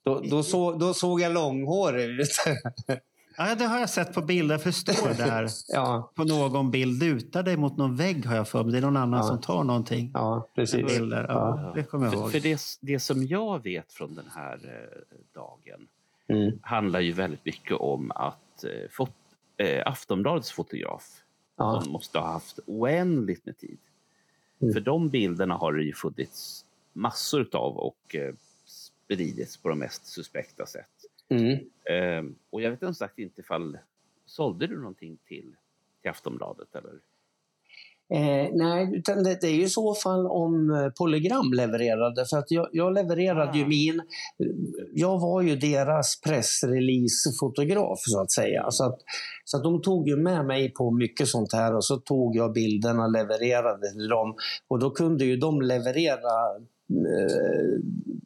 Då, då, så, då såg jag långhårig ut. ja, det har jag sett på bilder. För det står där ja, på någon bild. Lutar dig mot någon vägg har jag för mig. Det är någon annan Ja. som tar någonting. ja, precis. Bilder. Ja, det kommer jag För, ihåg. för det, det som jag vet från den här eh, dagen Mm. handlar ju väldigt mycket om att eh, fot, eh, Aftonbladets fotograf Ja. måste ha haft oändligt med tid. Mm. För de bilderna har det ju funnits massor av och eh, spridits på de mest suspekta sätt. Mm. Eh, och jag vet som sagt inte ifall sålde du någonting till, till Aftonbladet eller? Eh, nej, utan det, det är ju i så fall om eh, Polygram levererade. För att jag, jag levererade ju Ah. min... Jag var ju deras pressrelease-fotograf så att säga. Så att, så att de tog ju med mig på mycket sånt här och så tog jag bilderna och levererade till dem. Och då kunde ju de leverera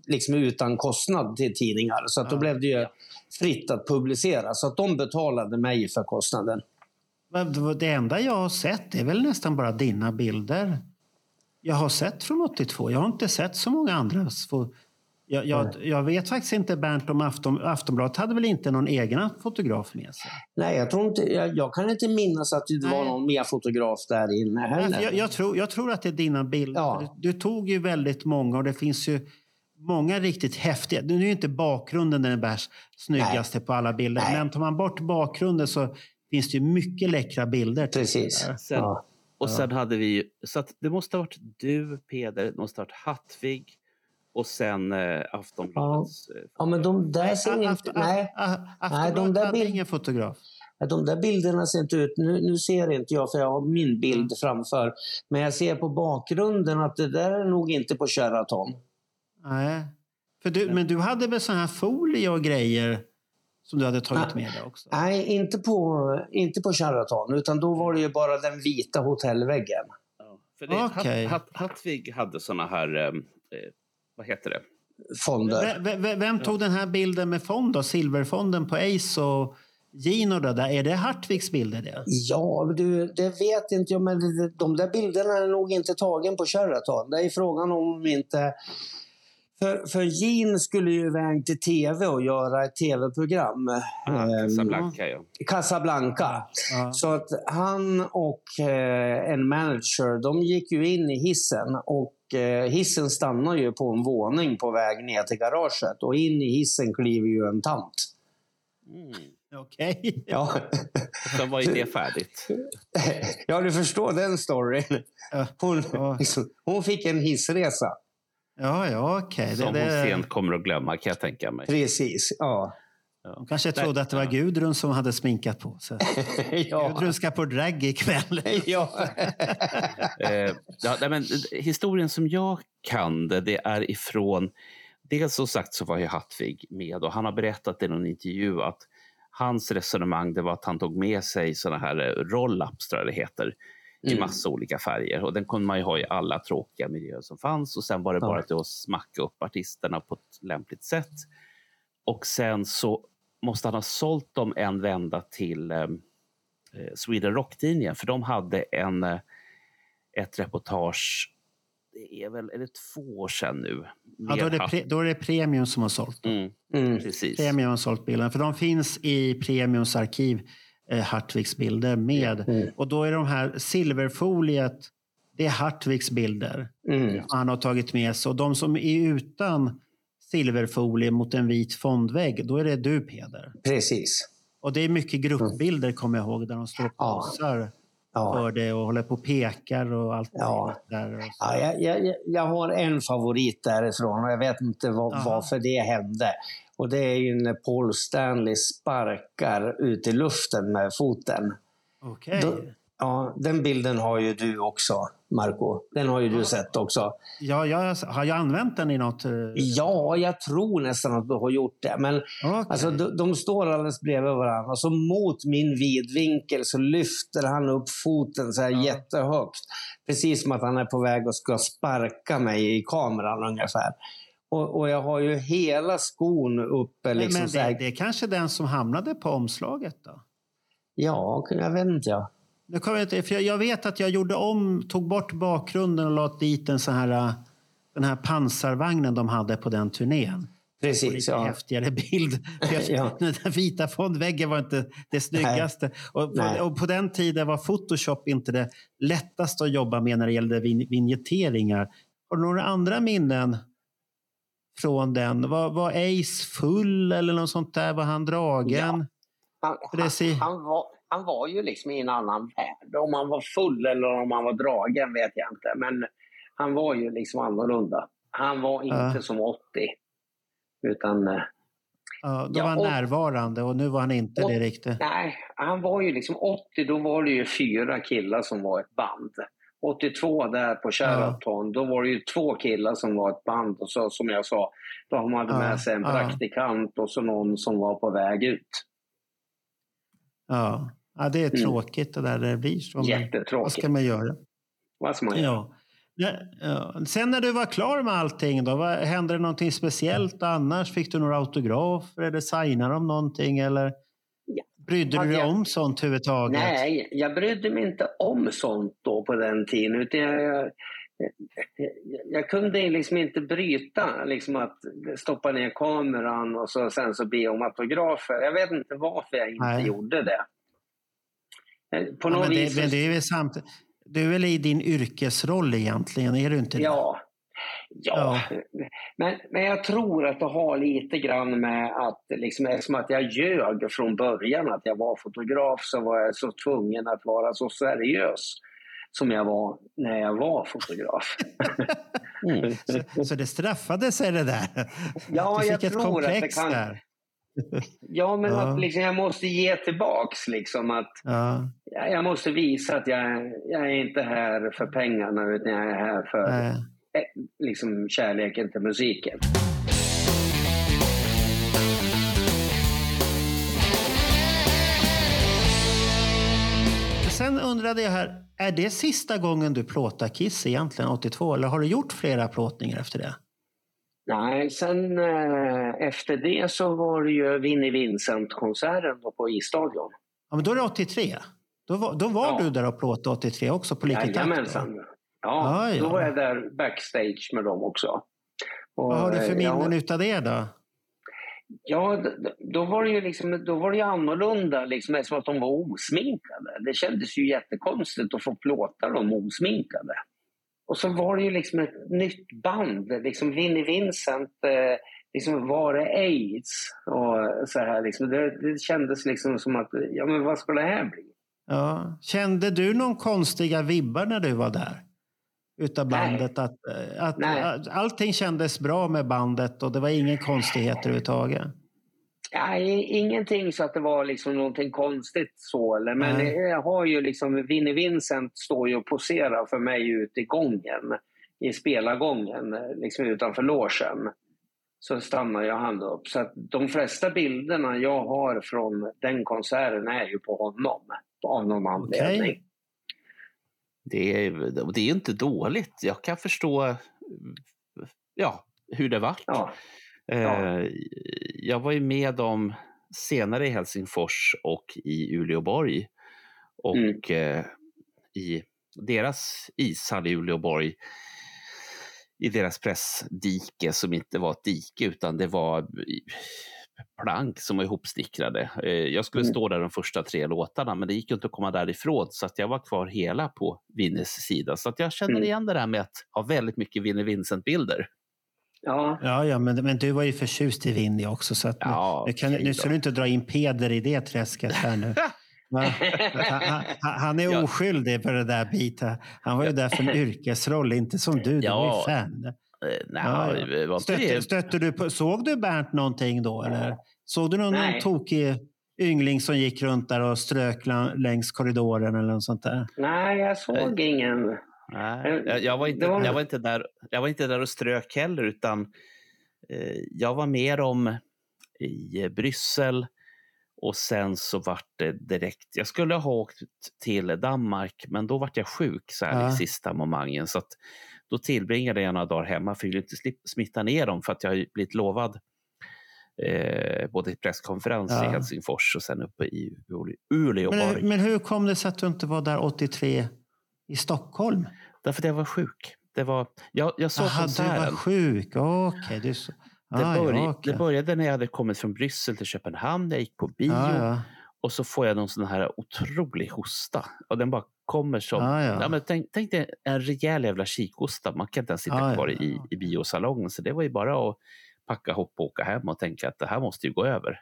liksom utan kostnad till tidningar. Så att då blev det ju fritt att publicera. Så att de betalade mig för kostnaden. Det enda jag har sett är väl nästan bara dina bilder. Jag har sett från 82. Jag har inte sett så många andras. Jag, jag, jag vet faktiskt inte Bernt om Afton, Aftonbladet hade väl inte någon egen fotograf med sig? Nej, jag, tror inte, jag, jag kan inte minnas att det var Nej. någon mer fotograf där inne Nej, heller. Jag, jag, tror, jag tror att det är dina bilder. Ja. Du, du tog ju väldigt många och det finns ju många riktigt häftiga. Nu är ju inte bakgrunden den bärs snyggaste på alla bilder. Nej. Men tar man bort bakgrunden så finns det ju mycket läckra bilder. Precis. Sen, Ja. Och sen hade vi ju, så att det måste ha varit du, Peder, det måste ha varit Hattvig och sen eh, Aftonbladets. eh, ja, men de där ser Afton- inte... Nej, Nej, de där bild- ingen fotograf. de där bilderna ser inte ut... Nu, nu ser inte jag, för jag har min bild Mm. framför. Men jag ser på bakgrunden att det där är nog inte på Sheraton. Nej. För du, men du hade väl sån här folie och grejer som du hade tagit Ah. med dig också? Nej, inte på, inte på Sheraton. Utan då var det ju bara den vita hotellväggen. Ja, för det, Okej. Hatt, Hatt, Hattvig hade såna här, eh, eh, vad heter det? Fonder. V- vem tog den här bilden med fond då? Silverfonden på Ace och Gino då, där. Är det Hartvigs bilder det? Ja, du, det vet inte jag, men de där bilderna är nog inte tagen på Sheraton. Det är frågan om inte... För, för Gene skulle ju iväg till tv och göra ett tv-program. Ah, Ehm, Casablanca, ja. Casablanca. Ja. Så att han och eh, en manager, de gick ju in i hissen och eh, hissen stannar ju på en våning på väg ner till garaget och in i hissen kliver ju en tant. Mm. Ja, Okej. Och sen var ju det färdigt. ja du förstår den storyn. Ja. Hon, Ja. liksom, hon fick en hissresa. Ja, ja, okej. Som Det, hon det, sent kommer att glömma kan jag tänka mig. Precis, ja. de kanske trodde att det var Gudrun som hade sminkat på sig. ja. Gudrun ska på drag ikväll. ja. Eh, ja, men, historien som jag kan det, det är ifrån dels som sagt så var ju Hattvig med och han har berättat i någon intervju att hans resonemang det var att han tog med sig såna här eh, roll-ups, tror jag det heter, i Mm. massa olika färger. Och den kunde man ju ha i alla tråkiga miljöer som fanns. Och sen var det Ja. bara till att smacka upp artisterna på ett lämpligt sätt. Och sen så måste han ha sålt dem en vända till eh, eh, Sweden Rock-tidningen. För de hade en, eh, ett reportage, det är väl är det två år sedan nu. Ja, då, är det pre, då är det Premium som har sålt. Mm, Mm. precis. Premium har sålt bilderna. För de finns i Premiums arkiv, eh, Hartvigs bilder med. Mm. Och då är de här silverfoliet, det är Hartvigs bilder. Mm. han har tagit med sig. Och de som är utan silverfolie mot en vit fondvägg, då är det du Peder. Precis. Och det är mycket gruppbilder kommer jag ihåg, där de står och posar Ja. för det och håller på och pekar och allt Ja. där. Och. Ja, jag, jag, jag- har en favorit därifrån och jag vet inte Aha. varför det hände. Och det är ju när Paul Stanley sparkar ut i luften med foten. Okej. Då- Ja, den bilden har ju du också, Marco. Den har ju du sett också. Ja, jag, har jag använt den i något? eh, Ja, jag tror nästan att du har gjort det. Men okej. alltså, de, de står alldeles bredvid varandra. Och så mot min vidvinkel så lyfter han upp foten så här Ja. jättehögt. Precis som att han är på väg att ska sparka mig i kameran ungefär. Och, och jag har ju hela skon uppe. Men- Liksom, Men så här. det, det är kanske den som hamnade på omslaget då? Ja, jag vet inte. Ja. Kommer jag, inte, för jag, jag vet att jag gjorde om, tog bort bakgrunden och la dit en sån här, eh, den här pansarvagnen de hade på den turnén. Precis, lite ja. häftigare bild. Ja. Den vita fondväggen var inte det snyggaste. Och på, och på den tiden var Photoshop inte det lättaste att jobba med när det gällde vin, vignetteringar. Har du några andra minnen från den? Var, var Ace full eller något sånt där? Var han dragen? Han, det ser- han, han, var, han var ju liksom i en annan värld. Om han var full eller om han var dragen vet jag inte. Men han var ju liksom annorlunda. Han var inte Ja. som 80. Utan, eh, Ja, då Ja, var han och- närvarande och nu var han inte och- det riktigt. nej, han var ju liksom 80, då var det ju fyra killar som var ett band. 82 där på Sheraton, då var det ju två killar som var ett band. Och så som jag sa, de hade Ja, med sig en ja. praktikant och så någon som var på väg ut. Ja. ja, det är Mm. tråkigt det där det blir så. men Vad Jättetråkigt. ska man göra? Vad ska man göra? Ja. Ja, ja. Sen när du var klar med allting, då, hände det någonting speciellt annars? Fick du några autografer eller signade de någonting? Eller Ja. Brydde du dig jag- om sånt överhuvudtaget? Nej, jag brydde mig inte om sånt då på den tiden. Utan jag, jag, jag, kunde liksom inte bryta liksom att stoppa ner kameran och så, sen så be om autografer. Jag vet inte varför jag inte Nej. gjorde det. Eh, På Ja, något men vis... det, men det är väl samt, du är väl i din yrkesroll egentligen, är du inte det? Ja. Ja, Men, men jag tror att det har lite grann med att liksom, eftersom att jag ljög från början att jag var fotograf så var jag så tvungen att vara så seriös som jag var när jag var fotograf. Mm. Så, så det straffade sig det där? Ja, jag tror att det kan- där? Ja, men Ja. att liksom, jag måste ge tillbaks. Liksom, att Ja, jag jag måste visa att jag, jag är inte här för pengarna utan jag är här för nej. Eh, liksom, kärleken till musiken. Sen undrade jag här, är det sista gången du plåtar Kiss egentligen, 82? Eller har du gjort flera plåtningar efter det? Nej, sen eh, efter det så var det ju Vinnie Vincent-konserten på Isstadion. Ja, men då är det 83. Då var, då var Ja. du där och plåtade 83 också på Like Takt? då? Jajamensan. Ja, Ah, ja. då var jag där backstage med dem också. Och, Vad har du för eh, minnen ja, utav det då? Ja, då var det ju liksom, då var det annorlunda, liksom, eftersom att de var osminkade. Det kändes ju jättekonstigt att få plåta dem osminkade. Och så var det ju liksom ett nytt band, liksom Vinnie Vincent, eh, liksom var det aids? Och så här, liksom. det, det kändes liksom som att, ja men vad ska det här bli? Ja. Kände du någon konstiga vibbar när du var där? Utav Nej. bandet? Att, eh, att, Nej. att allting kändes bra med bandet och det var ingen konstigheter överhuvudtaget? Nej, ingenting så att det var liksom någonting konstigt så. Eller, men Nej. jag har ju liksom, Vinnie Vincent står ju och poserar för mig ute i gången. I spelargången, liksom utanför logen. så stannar jag han upp. Så att de flesta bilderna jag har från den konserten är ju på honom. Av någon anledning. Det är, det är inte dåligt. Jag kan förstå ja, hur det vart. Ja. Eh, Jag var ju med om senare i Helsingfors och i Uleåborg. Och Mm. eh, i deras ishall i Uleåborg, i deras pressdike som inte var ett dike utan det var plank som var ihopsnickrade. Eh, Jag skulle Mm. stå där de första tre låtarna men det gick inte att komma därifrån så att jag var kvar hela på Vinnes sida. Så att jag känner Mm. igen det där med att ha väldigt mycket Vinnie Vincent-bilder. Ja. Ja, ja men, men du var ju förtjust i Winnie också. Så att nu, Ja, nu, kan, nu ska du inte dra in Peder i det träsket här nu. Han, han, är oskyldig på det där biten. Han var ju där för en yrkesroll, inte som du. Du var Ja. ju fan. Eh, Nej, Ja, det var Stötte, stötte du på, såg du Bernt någonting då? Eller? Såg du någon, någon Nej. tokig yngling som gick runt där och strök längs korridoren eller något sånt där? Nej, jag såg ingen. Nej, jag, jag, var inte, Det var- jag, var inte där, jag var inte där och strök heller, utan eh, jag var med om i eh, Bryssel och sen så vart det direkt... Jag skulle ha åkt till Danmark, men då vart jag sjuk så här Ja. i sista momangen. Så att då tillbringade jag några dagar hemma för jag ville inte smitta ner dem för att jag har blivit lovad eh, både presskonferens Ja. i Helsingfors och sen uppe i Ule- Men, Uleåborg. men hur kom det sig att du inte var där 83 i Stockholm? Därför att jag var sjuk. Det var, jag, jag såg Jaha, du konserten. var sjuk. Okej, du så... Det, Ah, börj- ja, okej. det började när jag hade kommit från Bryssel till Köpenhamn. Jag gick på bio Ja, ja. och så får jag någon sån här otrolig hosta. Och den bara kommer som... Ja, ja. men tänk, tänk dig en rejäl jävla kikhosta. Man kan inte ens sitta ja, kvar ja. i, i biosalongen. Så det var ju bara att packa ihop och åka hem och tänka att det här måste ju gå över.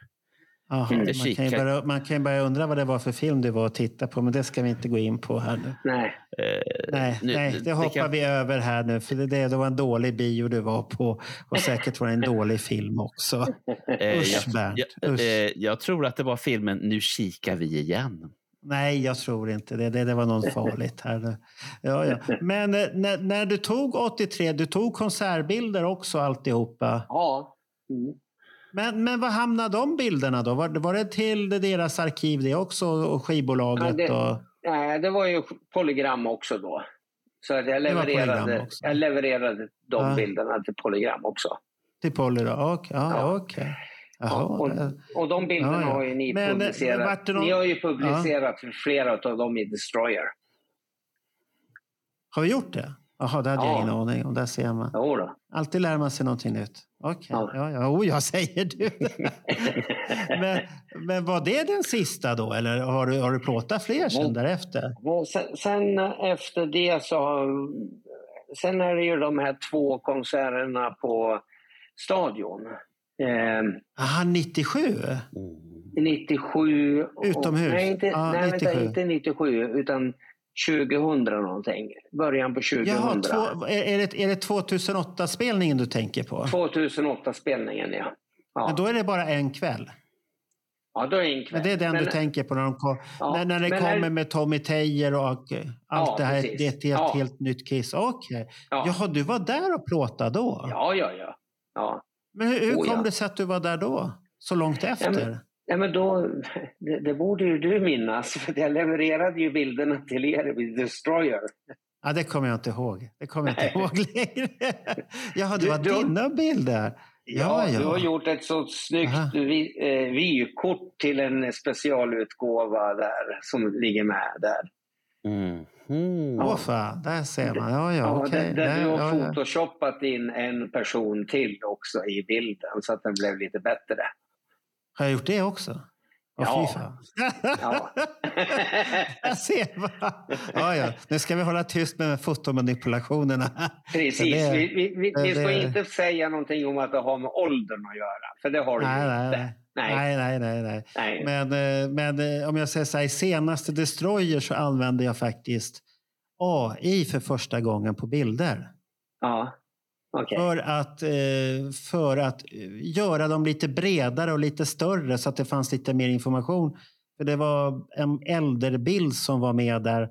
Inte man, kan ju börja, man kan ju börja undra vad det var för film du var och tittade på, men det ska vi inte gå in på här nu. Nej. Eh, Nej, nu- nej det hoppar kan- vi över här nu, för det, det var en dålig bio du var på och säkert var det en dålig film också. eh, Usch, jag, Bernt, jag, usch. eh, jag tror att det var filmen Nu kikar vi igen. Nej, jag tror inte det. Det, det var något farligt här. Ja, ja. Men eh, när, när du tog 83, du tog konsertbilder också alltihopa. Ja. Mm. Men, men vad hamnade de bilderna då? Var, var det till deras arkiv det också och skivbolaget? Ja, det- och... Nej, det var ju polygram också då. Så att jag var levererade, jag levererade de Ja. bilderna till polygram också. Till Polly då? Okej. Ja, Ja. okej. Ja, och, och de bilderna Ja, ja. har ju ni Men, eh, publicerat. någon- Ni har ju publicerat flera av dem i Destroyer. Har vi gjort det? Jaha, det hade jag Ja. ingen aning om. Där ser man. Jo då. Alltid lär man sig någonting nytt. Okej, Ja. ja. ja, oh, jag säger du. men, men var det den sista då? Eller har du, har du plåtat fler sen därefter? Men Sen, sen efter det så har, Sen är det ju de här två konserterna på Stadion. Eh, Aha, 97? 97... och- Utomhus? Nej, inte, Ja, nej 97. Vänta, inte 97 utan 2000 någonting. Början på 2000. Jaha, två, är, det, är det 2008-spelningen du tänker på? 2008-spelningen, ja. Ja. Men då är det bara en kväll? ja, då är det en kväll. Men det är den Men- du tänker på när, de kom, Ja, när, när det kommer när- med Tommy Tejer och allt Ja, det här. precis. Det är ett helt, Ja. helt nytt Kiss. Okej. Ja. Jaha, du var där och plåtade då? ja, ja, ja. ja. Men hur, hur kom ja. det sig att du var där då? Så långt efter? men- Nej, men då, det, det borde ju du minnas, för jag levererade ju bilderna till er vid Destroyer. Ja, det kommer jag inte ihåg. Det kommer jag inte ihåg längre. Jaha, det Du- var du- dina bilder. Ja, ja. Du har gjort ett så snyggt eh, vykort till en specialutgåva där, som ligger med där. Mhm. Åh fan, där ser man. Ja, ja, Ja, där, där du har ja, ja. photoshoppat in en person till också i bilden så att den blev lite bättre. Har jag gjort det också? Ja. Ja. jag ser. Va? Ja, ja. Nu ska vi hålla tyst med fotomanipulationerna. Precis. Det- vi, vi, vi, vi ska det- inte säga någonting om att det har med åldern att göra, för det har det Nej, inte. nej. Nej. Nej, nej, nej. nej. Nej. Men, eh, men eh, om jag säger så här, i senaste Destroyer så använde jag faktiskt AI för första gången på bilder. Ja, okej. För att, eh, för att eh, göra dem lite bredare och lite större så att det fanns lite mer information. För det var en äldrebild som var med där.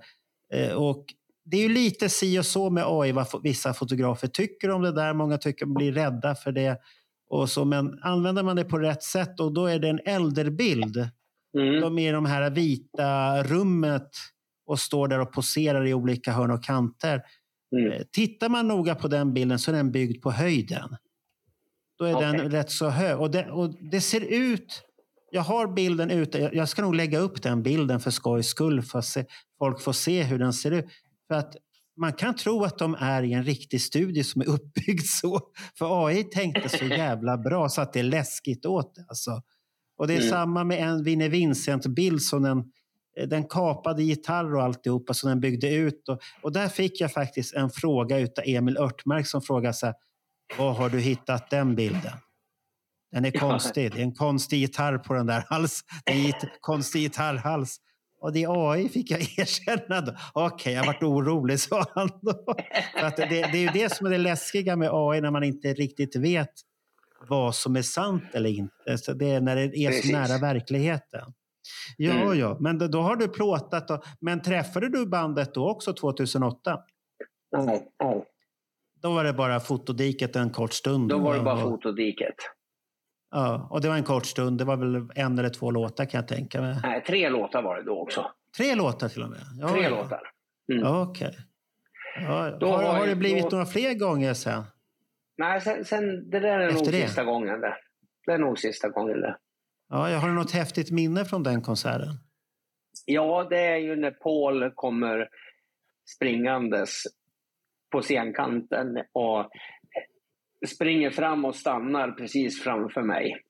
Eh, Och det är ju lite si och så med AI vad vissa fotografer tycker om det där. Många tycker blir rädda för det. Och så, men använder man det på rätt sätt och då är det en äldrebild. Mm. De är i de här vita rummet och står där och poserar i olika hörn och kanter. Mm. Eh, Tittar man noga på den bilden så är den byggd på höjden. Då är den Okej. rätt så hög. Och det, och det ser ut... Jag har bilden ute. Jag- ska nog lägga upp den bilden för skojs skull. För att se, folk får se hur den ser ut. För att man kan tro att de är i en riktig studio som är uppbyggd så. För AI tänkte så jävla bra så att det är läskigt åt det. Alltså. Och det är Mm. samma med en Vinnie Vincent-bild som den, den kapade gitarr och alltihopa som den byggde ut. Och, och där fick jag faktiskt en fråga utav Emil Örtmark som frågade så här, var har du hittat den bilden? Den är konstig. Det är en konstig gitarr på den där hals. Det är en konstig gitarrhals. Och det är AI fick jag erkänna. då. Okej, jag varit orolig, sa han. Då. För att det, det är ju det som är det läskiga med AI när man inte riktigt vet vad som är sant eller inte. Så det är när det är Precis. så nära verkligheten. Ja, Mm. ja, men då, då har du plåtat. Då. Men träffade du bandet då också 2008? Nej, nej. Då var det bara fotodiket en kort stund. Då var det bara fotodiket. Ja, och det var en kort stund. Det var väl en eller två låtar kan jag tänka mig. Nej, tre låtar var det då också. Tre låtar till och med? Ja, Tre ja. låtar. Mm. Ja, Okej. Ja, Då har, har det blivit då- några fler gånger sen? Nej, sen, sen, det där är Efter nog det? sista gången det. Det är nog sista gången det. Ja, jag har något häftigt minne från den konserten? Ja, det är ju när Paul kommer springandes på scenkanten och springer fram och stannar precis framför mig.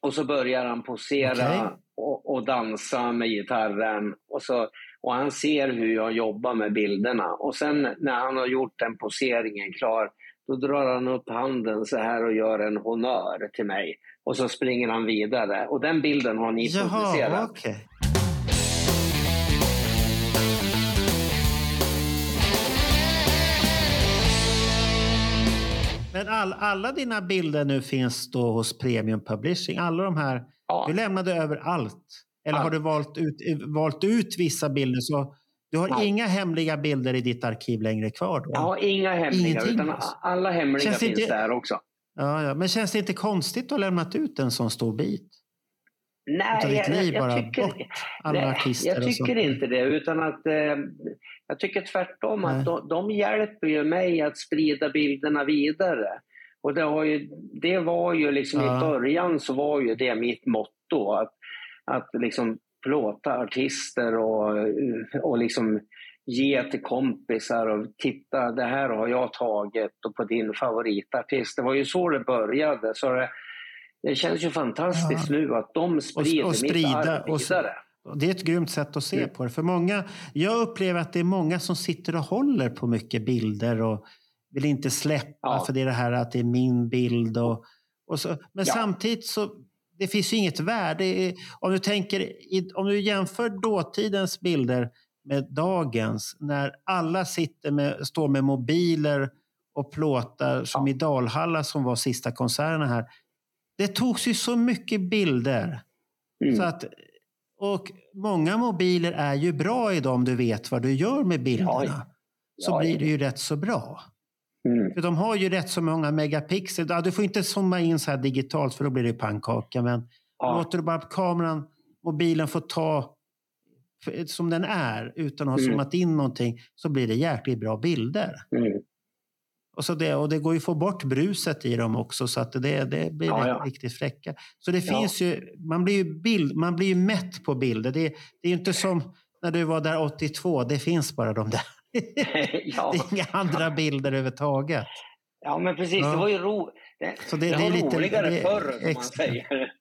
Och så börjar han posera Okej. och, och dansa med gitarren. Och, så, och han ser hur jag jobbar med bilderna. Och sen när han har gjort den poseringen klar, då drar han upp handen så här och gör en honnör till mig. Och så springer han vidare. Och den bilden har ni Jaha, publicerat. okej. Men all, alla dina bilder nu finns då hos Premium Publishing? Alla de här? Ja. Du lämnade över allt? Eller har Allt. du valt ut, valt ut vissa bilder? Så du har Nej. inga hemliga bilder i ditt arkiv längre kvar? Då? Jag har inga hemliga, Ingenting, utan alla hemliga Känns finns inte- där också. Ja, ja. Men känns det inte konstigt att ha lämnat ut en sån stor bit? Nej, ditt jag, jag, bara tycker, bort alla nej, artister jag tycker inte det. Utan att, eh, jag tycker tvärtom Nej. att de, de hjälper ju mig att sprida bilderna vidare. Och det, har ju, det var ju liksom Ja. i början så var ju det mitt motto. Att, att liksom plåta artister och, och liksom ge till kompisar och titta det här har jag tagit och på din favoritartist. Det var ju så det började. Så det, det känns ju fantastiskt nu att de sprider, och mitt sprida arv och- vidare. Det är ett grymt sätt att se Mm. på det. För många, jag upplever att det är många som sitter och håller på mycket bilder och vill inte släppa Ja. för det är det här att det är min bild. Och, och så. Men Ja. samtidigt så det finns ju inget värde. Om du, tänker, om du jämför dåtidens bilder med dagens när alla sitter med, står med mobiler och plåtar som i Dalhalla som var sista konserterna här. Det togs ju så mycket bilder. Mm. Så att, och många mobiler är ju bra idag om du vet vad du gör med bilderna. Ja, Så ja, blir det ju rätt så bra. Mm. För de har ju rätt så många megapixel. Ja, du får inte zooma in så här digitalt för då blir det pannkaka. Men Ja. låter du bara kameran, mobilen få ta som den är utan att ha Mm. zoomat in någonting så blir det jäkligt bra bilder. Mm. Och, så det, och det går ju att få bort bruset i dem också så att det, det blir Ja, ja. riktigt fräcka. Så det Ja. finns ju, man blir ju, bild, man blir ju mätt på bilder. Det, det är ju inte som när du var där 82, det finns bara de där. ja. Det är inga andra bilder överhuvudtaget. ja, men precis. Det var ju ro... det, Så det- det, är lite- roligare det förr, som man säger.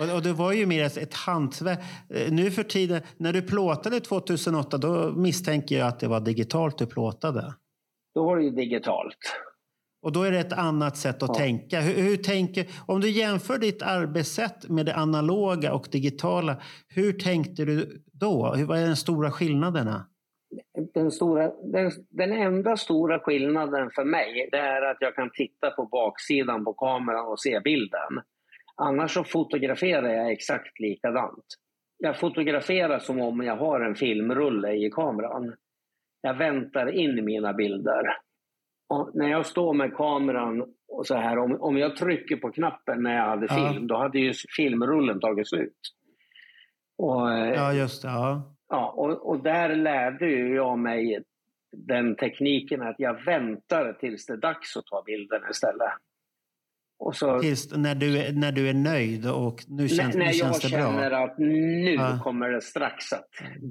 Och, och det var ju mer ett, hantverk. Eh, Nu för tiden, när du plåtade 2008, då misstänker jag att det var digitalt du plåtade. Då var det ju digitalt. Och då är det ett annat sätt att Ja. tänka. Hur, hur tänker, om du jämför ditt arbetssätt med det analoga och digitala, hur tänkte du då? Hur- Vad är de stora skillnaderna? Den, stora, den, den enda stora skillnaden för mig det är att jag kan titta på baksidan på kameran och se bilden. Annars så fotograferar jag exakt likadant. Jag fotograferar som om jag har en filmrulle i kameran. Jag väntar in mina bilder. Och när jag står med kameran och så här, om, om jag trycker på knappen när jag hade Ja. film, då hade ju filmrullen tagit slut. Och, eh, Ja, just det. Ja. Ja, och, och där lärde ju jag mig den tekniken att jag väntar tills det är dags att ta bilden istället. Och så, Tills när du, är, när du är nöjd och nu känns, när, nu när jag känns det känner bra. att nu Ja. kommer det strax att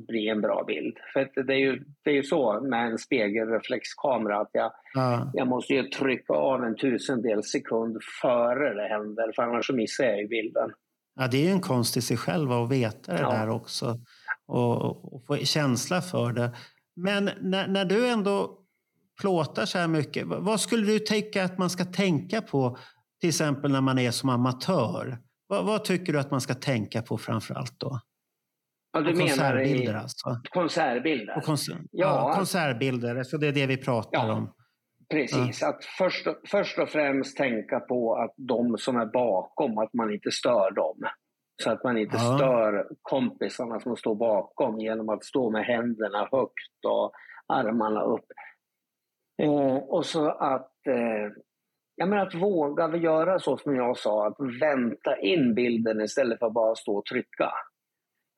bli en bra bild. För det är ju, det är ju så med en spegelreflexkamera att jag, Ja. jag måste ju trycka av en tusendels sekund före det händer för annars missar jag ju bilden. ja, det är ju en konst i sig själv att veta det Ja. där också. Och, och få känsla för det. Men när, när du ändå plåtar så här mycket, vad- skulle du tycka att man ska tänka på till exempel när man är som amatör? Vad, vad tycker du att man ska tänka på framför allt då? Ja, du menar konsertbilder i alltså? konsertbilder? På konser- ja, Ja. konsertbilder, så det är det vi pratar Ja. om. Precis, att först, och- först och främst tänka på att de som är bakom, att man inte stör dem. Så att man inte Ja. stör kompisarna som står bakom genom att stå med händerna högt och armarna upp. Eh, och så att, eh, ja, men att våga göra så som jag sa, att vänta in bilden istället för att bara stå och trycka.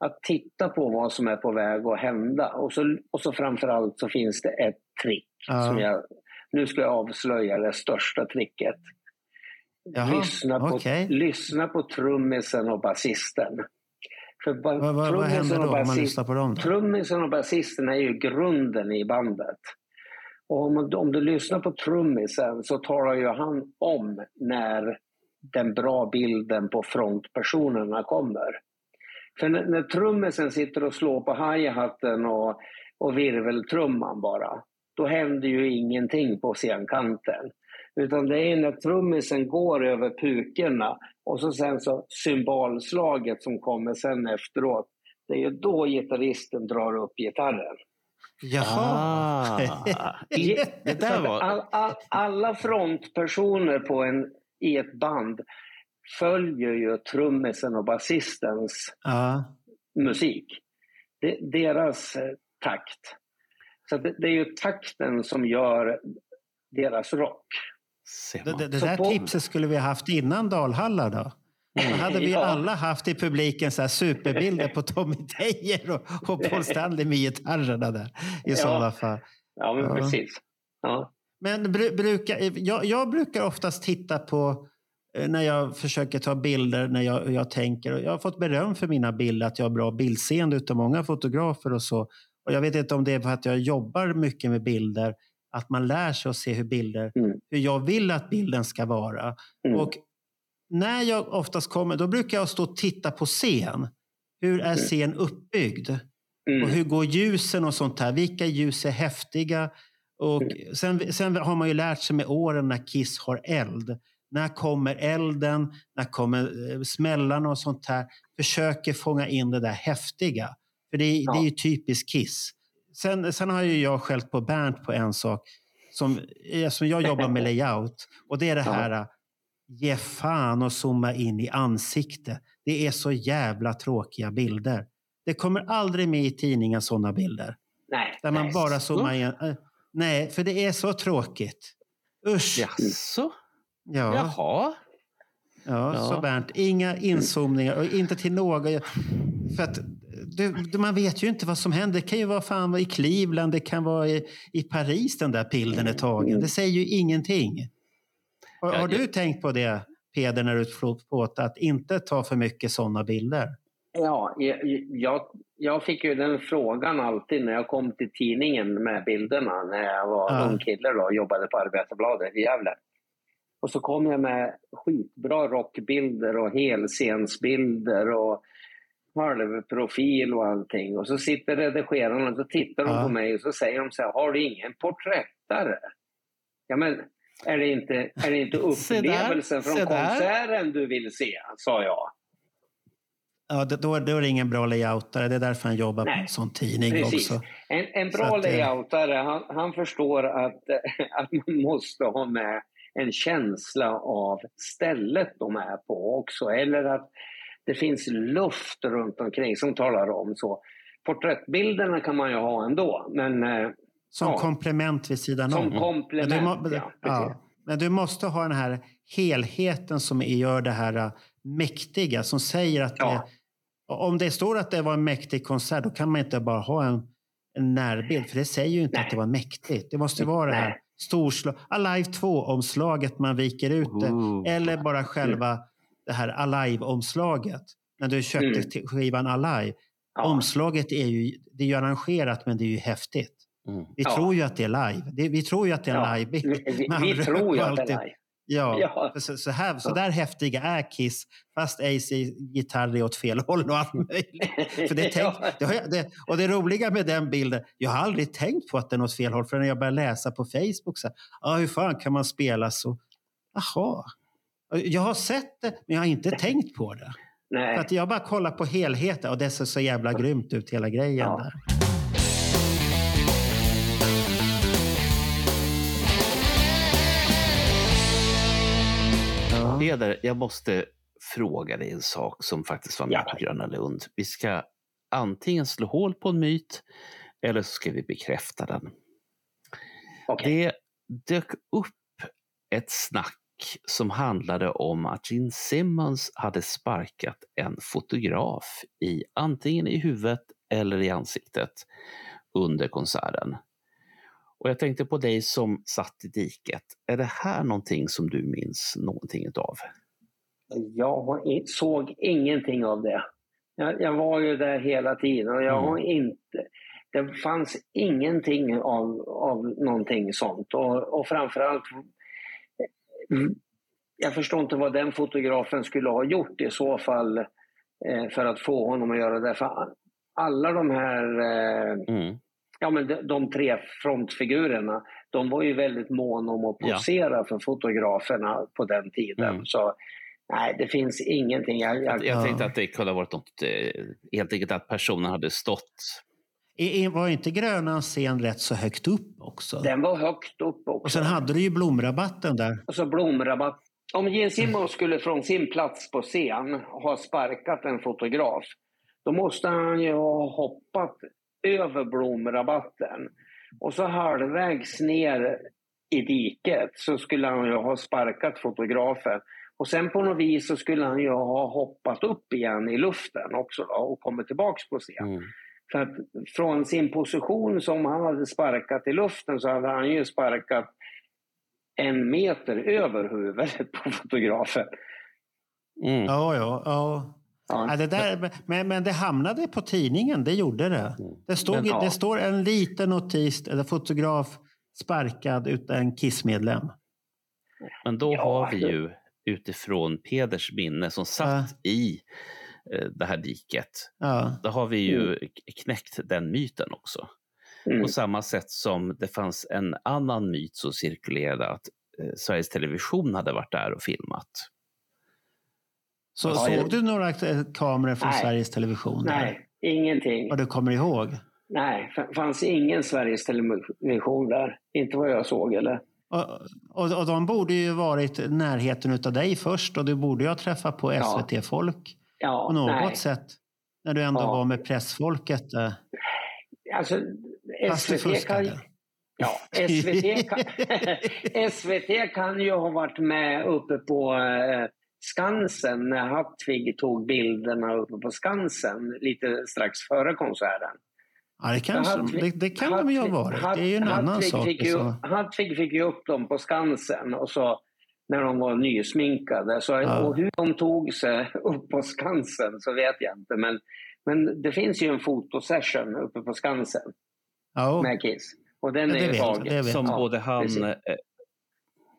Att titta på vad som är på väg att hända. Och så, och så framförallt så finns det ett trick Ja. som jag nu ska jag avslöja det största tricket. Jaha, lyssna, på, okej. lyssna på trummisen och basisten. För ba- Vad, vad, vad händer och då om man lyssnar på dem? Då? Trummisen och basisten är ju grunden i bandet. Och om, om du lyssnar på trummisen så talar ju han om när den bra bilden på frontpersonerna kommer. För när, när trummisen sitter och slår på hi-hatten och, och virveltrumman bara, då händer ju ingenting på scenkanten. Utan det är när trummisen går över pukorna och så sen så symbolslaget som kommer sen efteråt. Det är ju då gitarristen drar upp gitarren. Jaha. Ah, i- det där var... all, all, alla frontpersoner på en, i ett band följer ju trummisen och basistens Ja. musik. Det, deras eh, takt. Så det, det är ju takten som gör deras rock. Det, det, det där på- tipset skulle vi ha haft innan Dalhalla då. Då hade vi Ja. alla haft i publiken så här superbilder på Tommy Teijer och, och Paul Stanley med gitarrerna där. I Ja. sådana fall. Ja, men Ja. precis. Ja. Men bru, brukar, jag, jag brukar oftast titta på eh, när jag försöker ta bilder, när jag, jag tänker. Och Jag har fått beröm för mina bilder, att jag har bra bildseende utav många fotografer och så. Och jag vet inte om det är för att jag jobbar mycket med bilder, att man lär sig att se hur bilder, Mm. hur jag vill att bilden ska vara. Mm. Och när jag oftast kommer, då brukar jag stå och titta på scen. Hur är scen uppbyggd? Mm. Och hur går ljusen och sånt här? Vilka ljus är häftiga? Och sen, sen har man ju lärt sig med åren när Kiss har eld. När kommer elden? När kommer eh, smällarna och sånt här? Försöker fånga in det där häftiga. För det, är- Ja. det är ju typiskt Kiss. Sen, sen har ju jag skällt på Bernt på en sak. Som, eh, som jag jobbar med layout. Och det är det här ge fan och zooma in i ansikte. Det är så jävla tråkiga bilder. Det kommer aldrig med i tidningen sådana bilder. Nej. Där man nej. bara zoomar in. Eh, Nej, för det är så tråkigt. Usch! Jaså? Ja, Jaha? ja, Ja. så Bernt. Inga inzoomningar och inte till några. För att du, du, man vet ju inte vad som händer. Det kan ju vara fan i Cleveland, det kan vara i, i Paris den där bilden är tagen. Det säger ju ingenting. Har, har du jag- tänkt på det, Peder, när du plåtar, att inte ta för mycket sådana bilder? Ja, jag, jag, jag fick ju den frågan alltid när jag kom till tidningen med bilderna när jag var Ja. ung kille då, och jobbade på Arbetarbladet i Gävle. Och så kom jag med skitbra rockbilder och helscensbilder och halvprofil och allting. Och så sitter redigerarna och så tittar de Ja. på mig och så säger de så här, har du ingen porträttare? Ja men, är det inte, är det inte upplevelsen från konserten du vill se? sa jag. Ja, det- då, då är det ingen bra layoutare. Det är därför han jobbar på Nej, en sån tidning Precis. också. En, en Så bra att, eh, layoutare, han, han förstår att, att man måste ha med en känsla av stället de är på också. Eller att det finns luft runt omkring som talar om så. Porträttbilderna kan man ju ha ändå, men eh, som Ja. komplement vid sidan Som om. komplement, Men du, ja, ja, men du måste ha den här helheten som gör det här äh, mäktiga, som säger att det, om det står att det var en mäktig konsert, då kan man inte bara ha en, en närbild, för det säger ju inte Nej. att det var mäktigt. Det måste vara det här Nej. storslag, Alive 2-omslaget man viker ut det, Ooh. eller bara själva det här Alive-omslaget. När du köpte Mm. skivan Alive. Ja. Omslaget är ju, det är ju arrangerat, men det är ju häftigt. Mm. Vi Ja. tror ju att det är live. Vi tror ju att det är en Ja, live. Vi, vi, vi tror ju att det alltid- är live. Ja, Ja. Så, så, här, så Ja. där häftiga är Kiss, fast AC gitarr är åt fel håll och allt möjligt. För det tänk, Ja. det har jag, det, och det roliga med den bilden, jag har aldrig tänkt på att den är åt fel håll förrän jag började läsa på Facebook. Så här, ah, hur fan kan man spela så? Jaha. Jag har sett det, men jag har inte tänkt på det. Nej. För att jag bara kollar på helheten och det ser så jävla grymt ut hela grejen Ja. där. Peder, jag måste fråga dig en sak som faktiskt var med Ja. på Gröna Lund. Vi ska antingen slå hål på en myt eller så ska vi bekräfta den. Okej. Det dök upp ett snack som handlade om att Gene Simmons hade sparkat en fotograf i antingen i huvudet eller i ansiktet under konserten. Och jag tänkte på dig som satt i diket. Är det här någonting som du minns någonting utav? Jag såg ingenting av det. Jag, jag var ju där hela tiden och jag Mm. har inte... Det fanns ingenting av, av någonting sånt. Och, och framförallt... mm, Jag förstår inte vad den fotografen skulle ha gjort i så fall eh, för att få honom att göra det. För alla de här... Eh, Mm. Ja, men de, de tre frontfigurerna, de var ju väldigt måna om att Ja. posera för fotograferna på den tiden. Mm. Så nej, det finns ingenting. Jag, jag, Jag Ja. tänkte att det kunde ha varit något, eh, helt enkelt att personen hade stått Var inte Grönan scen rätt så högt upp också? Den var högt upp också. Och sen hade du ju blomrabatten där. Och så blomrabatt. Om Gene Simmons skulle från sin plats på scen ha sparkat en fotograf, då måste han ju ha hoppat över blomrabatten. Och så halvvägs ner i diket så skulle han ju ha sparkat fotografen. Och sen på något vis så skulle han ju ha hoppat upp igen i luften också då, och kommit tillbaks på scen. Mm. För att från sin position som han hade sparkat i luften så hade han ju sparkat en meter över huvudet på fotografen. Mm. Ja, ja. ja. Ja. Ja, det där, men, men det hamnade på tidningen, det gjorde det. Det, stod, ja. det står en liten notis, eller fotograf sparkad utan en KISS-medlem. Men då Ja, har vi ju utifrån Peders minne som satt i eh, det här diket. Ja. Då har vi ju k- knäckt den myten också. Mm. På samma sätt som det fanns en annan myt som cirkulerade att eh, Sveriges Television hade varit där och filmat. Så Ja, såg jag- du några eh, kameror från Nej. Sveriges Television? där? Nej, ingenting. Vad du kommer ihåg? Nej, fanns ingen Sveriges Television där. Inte vad jag såg eller? Och, och, och de borde ju varit i närheten av dig först och du borde ju ha träffat på Ja. SVT-folk Ja, på något nej. sätt. När du ändå Ja. var med pressfolket. eh, Alltså, Fast SVT kan, ja, SVT, kan, SVT kan ju ha varit med uppe på eh, Skansen när Hattvig tog bilderna uppe på Skansen lite strax före konserten. Ja, det, kanske, Hattvig- det, det kan de ju ha Hattvig- varit. Det är ju en Hatt- annan Hattvig sak. Fick ju, Så. Hattvig fick ju upp dem på Skansen och så när de var nysminkade. Så, Ja. Och hur de tog sig upp på Skansen så vet jag inte. Men, men det finns ju en fotosession uppe på Skansen Ja, med Kiss. Och den Ja, är det ju tagen. Som Ja, både han... precis.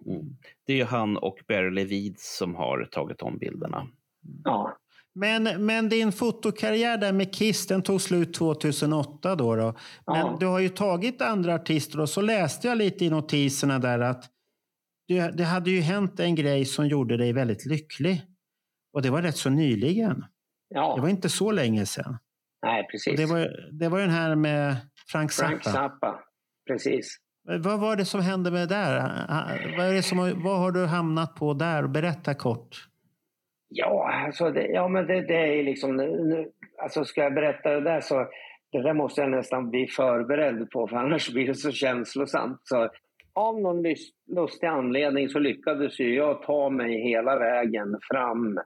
Mm, det är ju han och Barry Levid som har tagit om bilderna. Ja. Men, men din fotokarriär där med Kiss den tog slut 2008. Då, då. Men Ja. du har ju tagit andra artister och så läste jag lite i notiserna där att det, det hade ju hänt en grej som gjorde dig väldigt lycklig. Och det var rätt så nyligen. ja. Det var inte så länge sedan. Nej, Och precis. det, var, det var den här med Frank Zappa. Frank Zappa. Precis. Vad var det som hände med det där? Vad, är det som, vad har du hamnat på där? Berätta kort. Ja, alltså det, ja men det, det är liksom... Nu, alltså ska jag berätta det där så... det där måste jag nästan bli förberedd på, för annars blir det så känslosamt. Så av någon lustig anledning så lyckades ju jag ta mig hela vägen fram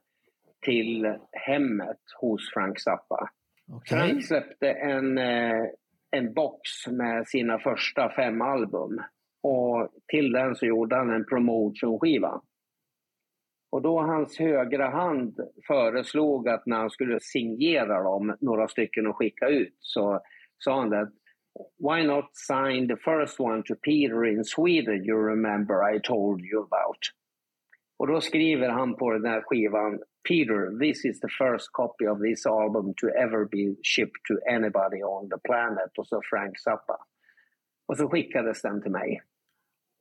till hemmet hos Frank Zappa. Okej. Frank släppte en, eh, en box med sina första fem album. Och till den så gjorde han en promotion-skiva. Och då hans högra hand föreslog att när han skulle signera dem, några stycken och skicka ut, så sa han att Why not sign the first one to Peter in Sweden you remember I told you about? Och då skriver han på den här skivan Peter, this is the first copy of this album to ever be shipped to anybody on the planet. Och så Frank Zappa. Och så skickades den till mig.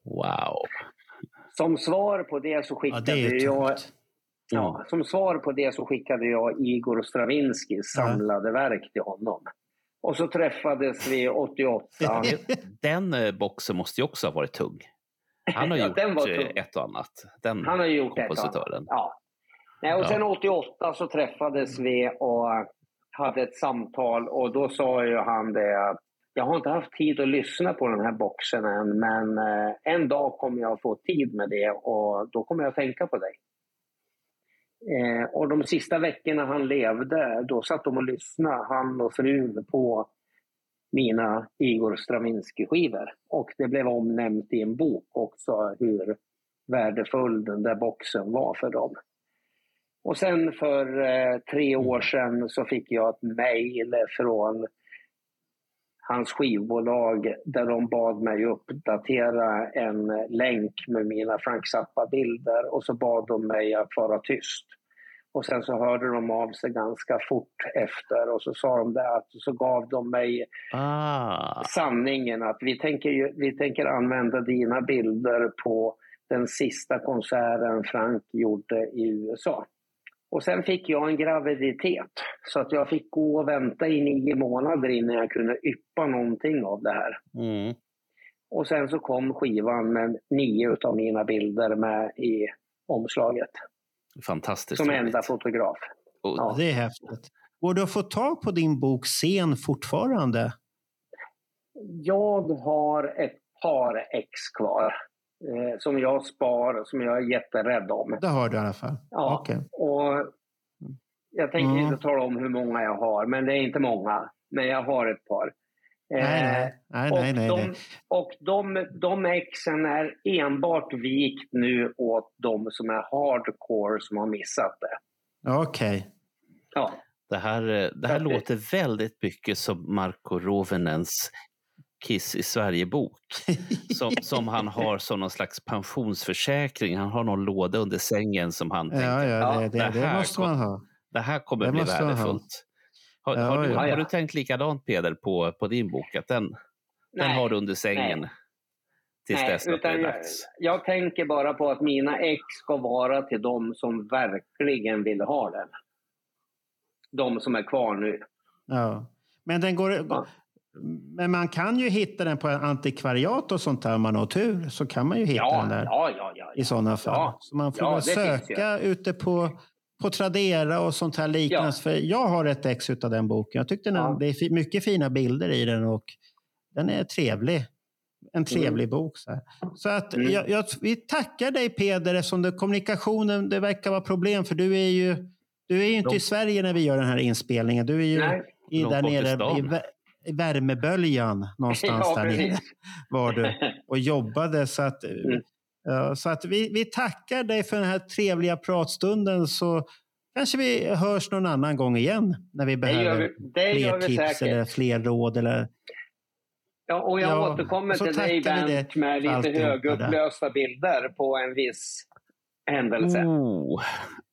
Wow. Som svar på det så Ja, skickade det är ju jag tungt. Ja, som svar på det så skickade jag Igor Stravinskys Ja. samlade verk till honom. Och så träffades vi 88. Den eh, boxen måste ju också ha varit tung. Han har Ja, gjort den var eh, ett och annat. Den Han har gjort ett och kompositören. annat. Ja. Nej, och Ja. sen 88 så träffades vi och hade ett samtal och då sa ju han det att jag har inte haft tid att lyssna på den här boxen än men eh, en dag kommer jag få tid med det och då kommer jag tänka på dig. Eh, och de sista veckorna han levde, då satt de och lyssnade, han och frun, på mina Igor Stravinsky-skivor. Och det blev omnämnt i en bok också hur värdefull den där boxen var för dem. Och sen för eh, tre år sedan så fick jag ett mejl från hans skivbolag där de bad mig uppdatera en länk med mina Frank Zappa-bilder och så bad de mig att vara tyst. Och sen så hörde de av sig ganska fort efter och så sa de det att så gav de mig Ah, sanningen att vi tänker, vi tänker använda dina bilder på den sista konserten Frank gjorde i USA. Och sen fick jag en graviditet så att jag fick gå och vänta i nio månader innan jag kunde yppa någonting av det här. mm. Och sen så kom skivan med nio av mina bilder med i omslaget Fantastiskt som enda fotograf. Och Ja. Det är häftigt. Går det att få tag på din bok Scen fortfarande? Jag har ett par ex kvar eh, som jag spar, som jag är jätterädd om. Det har du i alla fall. Ja, Okej. och jag tänker Mm. inte tala om hur många jag har, men det är inte många. Men jag har ett par. Nej, nej, nej, och nej, nej, de, nej. och de, de exen är enbart vikt nu åt de som är hardcore som har missat det. Okej. Ja, Det här, eh, det här låter väldigt mycket som Marco Rovenens Kiss i Sverige-bok. Som, som han har som någon slags pensionsförsäkring. Han har någon låda under sängen som han tänker, Ja, ja, Ja, det, det, det det här måste kom- man ha. det här kommer Det bli värdefullt. Har, Ja, har, du, ja. har du tänkt likadant Peder på, på din bok? Att den, den Nej, har du under sängen nej. tills Nej, dess att det är jag, dags? jag tänker bara på att mina ex ska vara till de som verkligen vill ha den. De som är kvar nu. Ja. Men, den går, Ja. Men man kan ju hitta den på antikvariat och sånt där om man har tur. Så kan man ju hitta Ja, den där ja, ja, ja. i sådana fall. Ja. Så man får Ja, väl söka ute på, på Tradera och sånt här liknande. Ja. För jag har ett ex av den boken. Jag tyckte den, Ja. det är mycket fina bilder i den och den är trevlig. En trevlig bok. Så, här. så att Mm. jag, jag, vi tackar dig Peder eftersom det, kommunikationen det verkar vara problem för du är ju, du är ju inte Långt- i Sverige när vi gör den här inspelningen. Du är ju Nej. i, där nere i värmeböljan någonstans Ja, där nere var du och jobbade. Så att, Mm. ja, så att vi, vi tackar dig för den här trevliga pratstunden så kanske vi hörs någon annan gång igen när vi Det behöver vi, det fler tips säkert. eller fler råd. Eller, Ja, och jag Ja, återkommer till dig Bernt med lite högupplösta bilder på en viss händelse. Oh,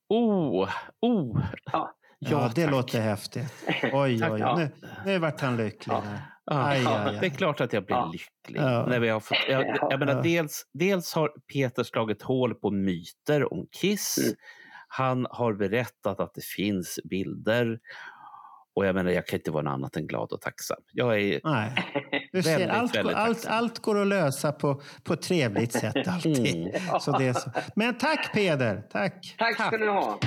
oh, oh. Ja. Ja, det tack. låter häftigt. Oj, oj, Tack, oj. ja. Nu, nu vart han lycklig. Ja. Ja, Aj, ja, aj, aj. Det är klart att jag blir Ja. lycklig. Ja. När vi har fått, jag, Ja. jag menar, Ja. dels, dels har Peter slagit hål på myter om Kiss. Mm. Han har berättat att det finns bilder. Och jag menar, jag kan inte vara något annat än glad och tacksam. Jag är Nej. Du ser, Väldigt, allt, går- väldigt allt, tacksam. allt går att lösa på, på ett trevligt sätt alltid. Mm. Så det är så. Men tack Peder, tack. Tack ska ni ha.